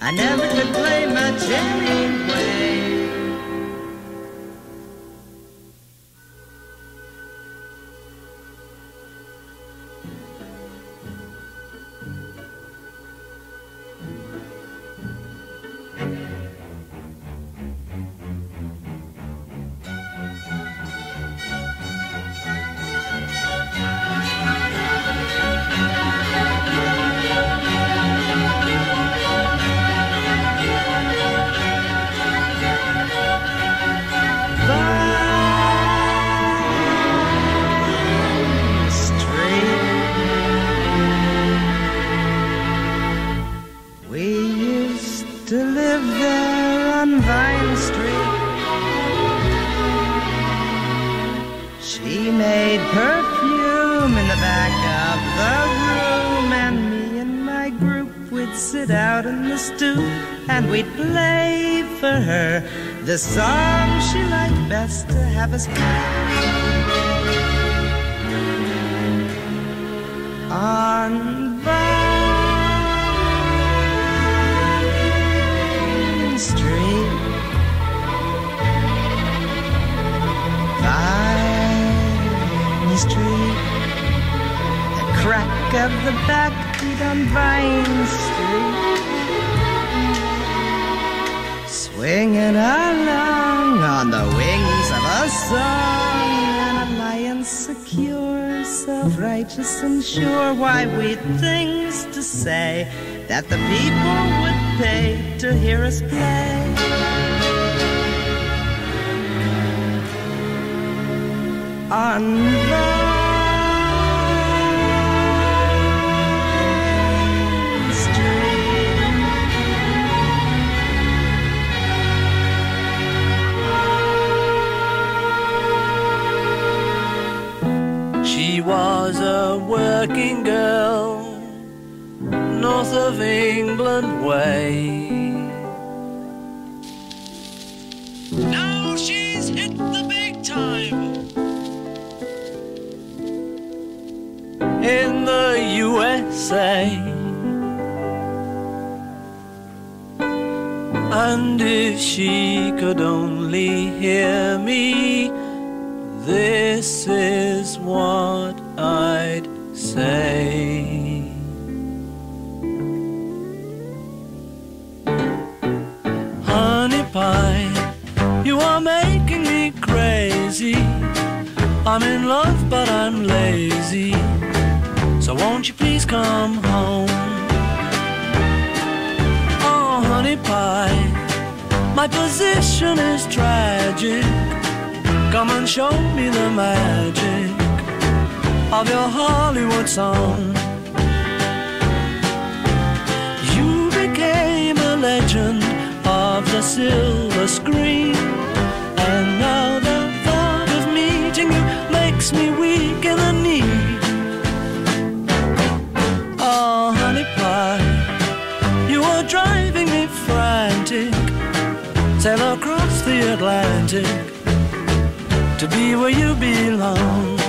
M: I never could play my anyway. Song she liked best to have us play. On Vine Street. Vine Street. The crack of the backbeat on Vine Street. Swinging a song. An alliance secure, self-righteous and sure. Why we'd things to say that the people would pay to hear us play. On Vine
F: working girl, north of England way. Now she's hit the big time in the USA. And if she could only hear me, this is what say. Honey pie, you are making me crazy. I'm in love, but I'm lazy. So won't you please come home? Oh, honey pie, my position is tragic. Come and show me the magic of your Hollywood song. You became a legend of the silver screen, and now the thought of meeting you makes me weak in the knee. Oh, honey pie, you are driving me frantic. Sail across the Atlantic to be where you belong.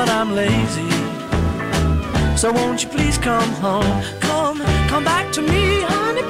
F: But I'm lazy. So won't you please come home? Come, come back to me, honey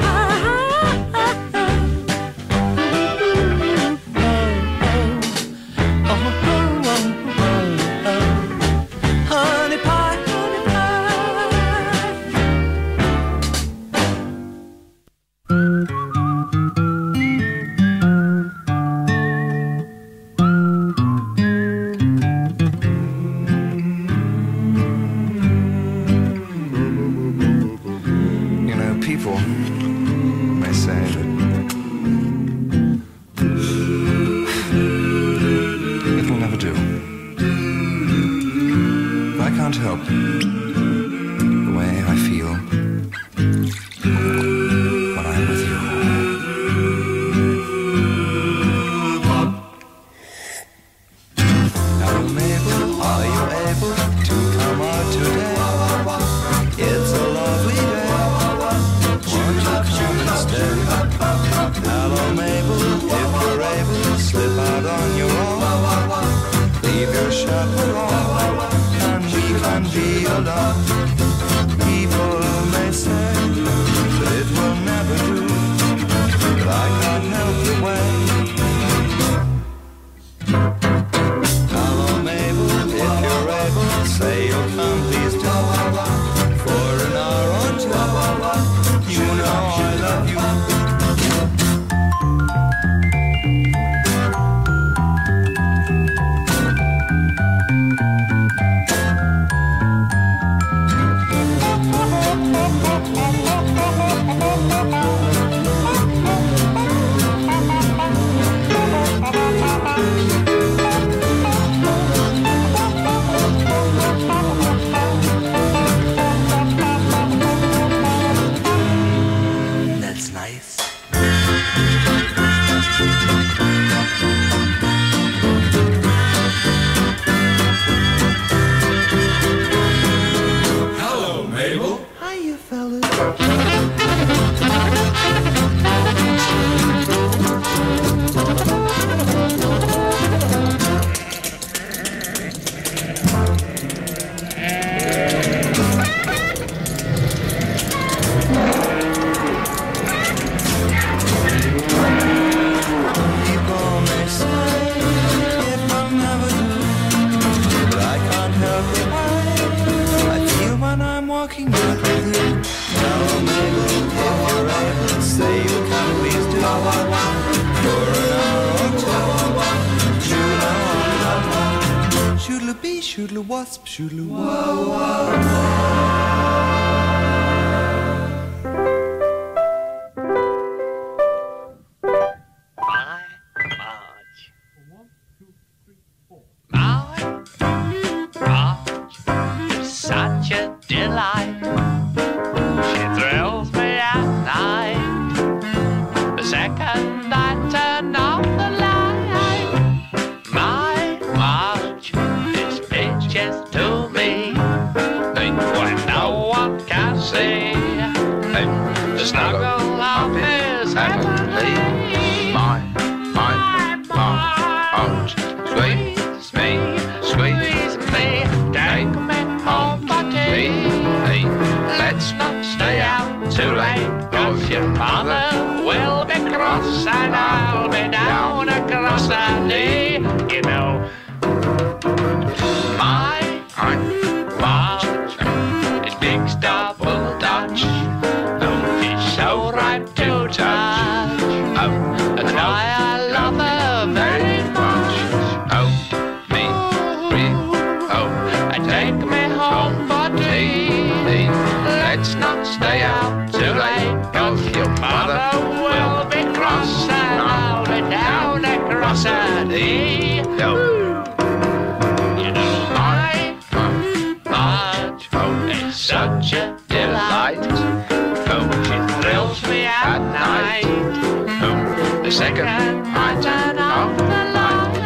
N: can I turn out
O: the light?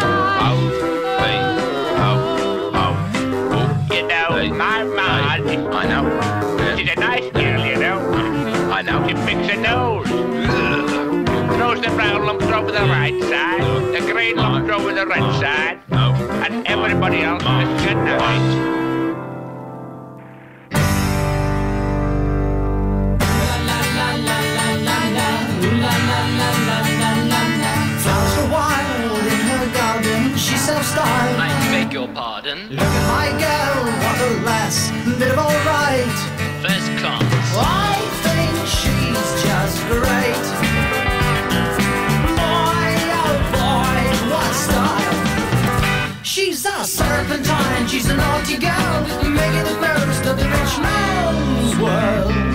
O: Out, they. You know, my mind. I know. She's a nice girl, you know. I know. She picks a nose. Throws the brown lumps over the right side, the green lumps over the red side, and everybody else
P: turpentine. She's a naughty girl, making the most of the rich man's world.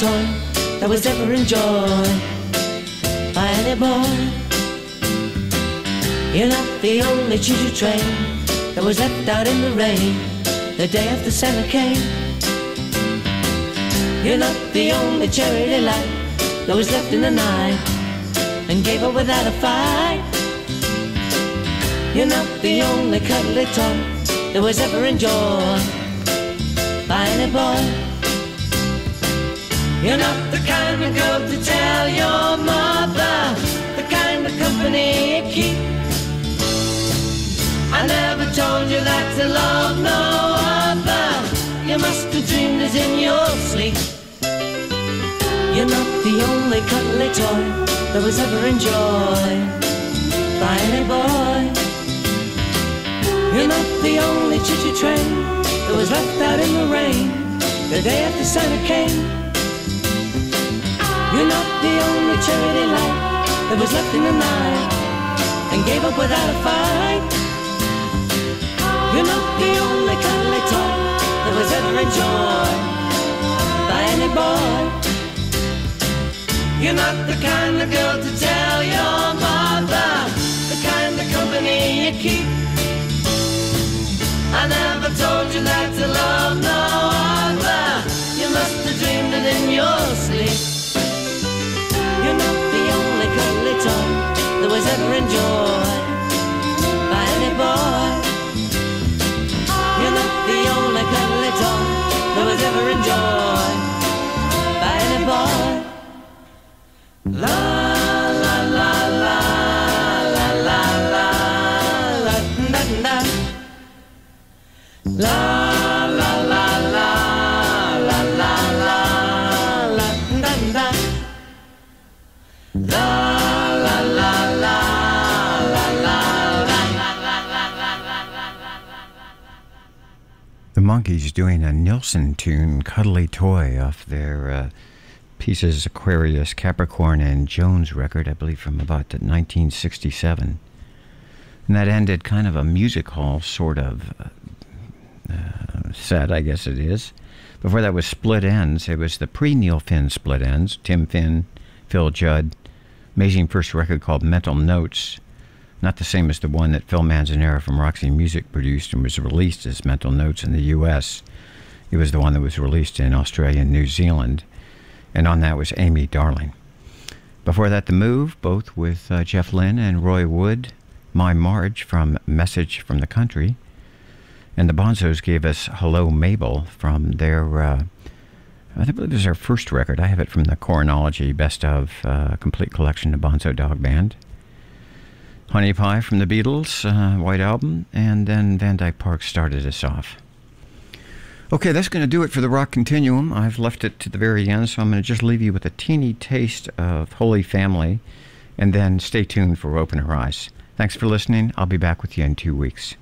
Q: Toy that was ever enjoyed by any boy. You're not the only choo-choo train that was left out in the rain the day after Santa came. You're not the only cherry delight that was left in the night and gave up without a fight. You're not the only cuddly toy that was ever enjoyed by any boy. You're not the kind of girl to tell your mother the kind of company you keep. I never told you that to love no other. You must have dreamed it in your sleep. You're not the only cuddly toy that was ever enjoyed by any boy. You're not the only choo-choo train that was left out in the rain the day after Santa came. You're not the only charity light that was left in the night and gave up without a fight. You're not the only cuddly toy that was ever enjoyed by any boy. You're not the kind of girl to tell your mother the kind of company you keep. I never told you that to love no other. You must have dreamed it in your sleep. Was ever enjoyed by any boy. You're not the only cuddly toy that was ever enjoyed by any boy. Love la la la La La La La la
B: The Monkees doing a Nilsson tune, Cuddly Toy, off their uh, Pisces Aquarius, Capricorn, and Jones record, I believe from about 1967. And that ended kind of a music hall sort of uh, uh, set, I guess it is. Before that was Split Enz. It was the pre Neil Finn Split Enz. Tim Finn, Phil Judd. Amazing first record called Mental Notes. Not the same as the one that Phil Manzanera from Roxy Music produced and was released as Mental Notes in the U.S. It was the one that was released in Australia and New Zealand. And on that was Amy Darling. Before that, The Move, both with uh, Jeff Lynne and Roy Wood. My Marge from Message from the Country. And the Bonzos gave us Hello Mabel from their, uh, I believe it was their first record. I have it from the Cornology Best of uh, Complete Collection of Bonzo Dog Band. Honey Pie from the Beatles, uh, White Album, and then Van Dyke Park started us off. Okay, that's going to do it for the Rock Continuum. I've left it to the very end, so I'm going to just leave you with a teeny taste of Holy Family, and then stay tuned for Open Her Eyes. Thanks for listening. I'll be back with you in two weeks.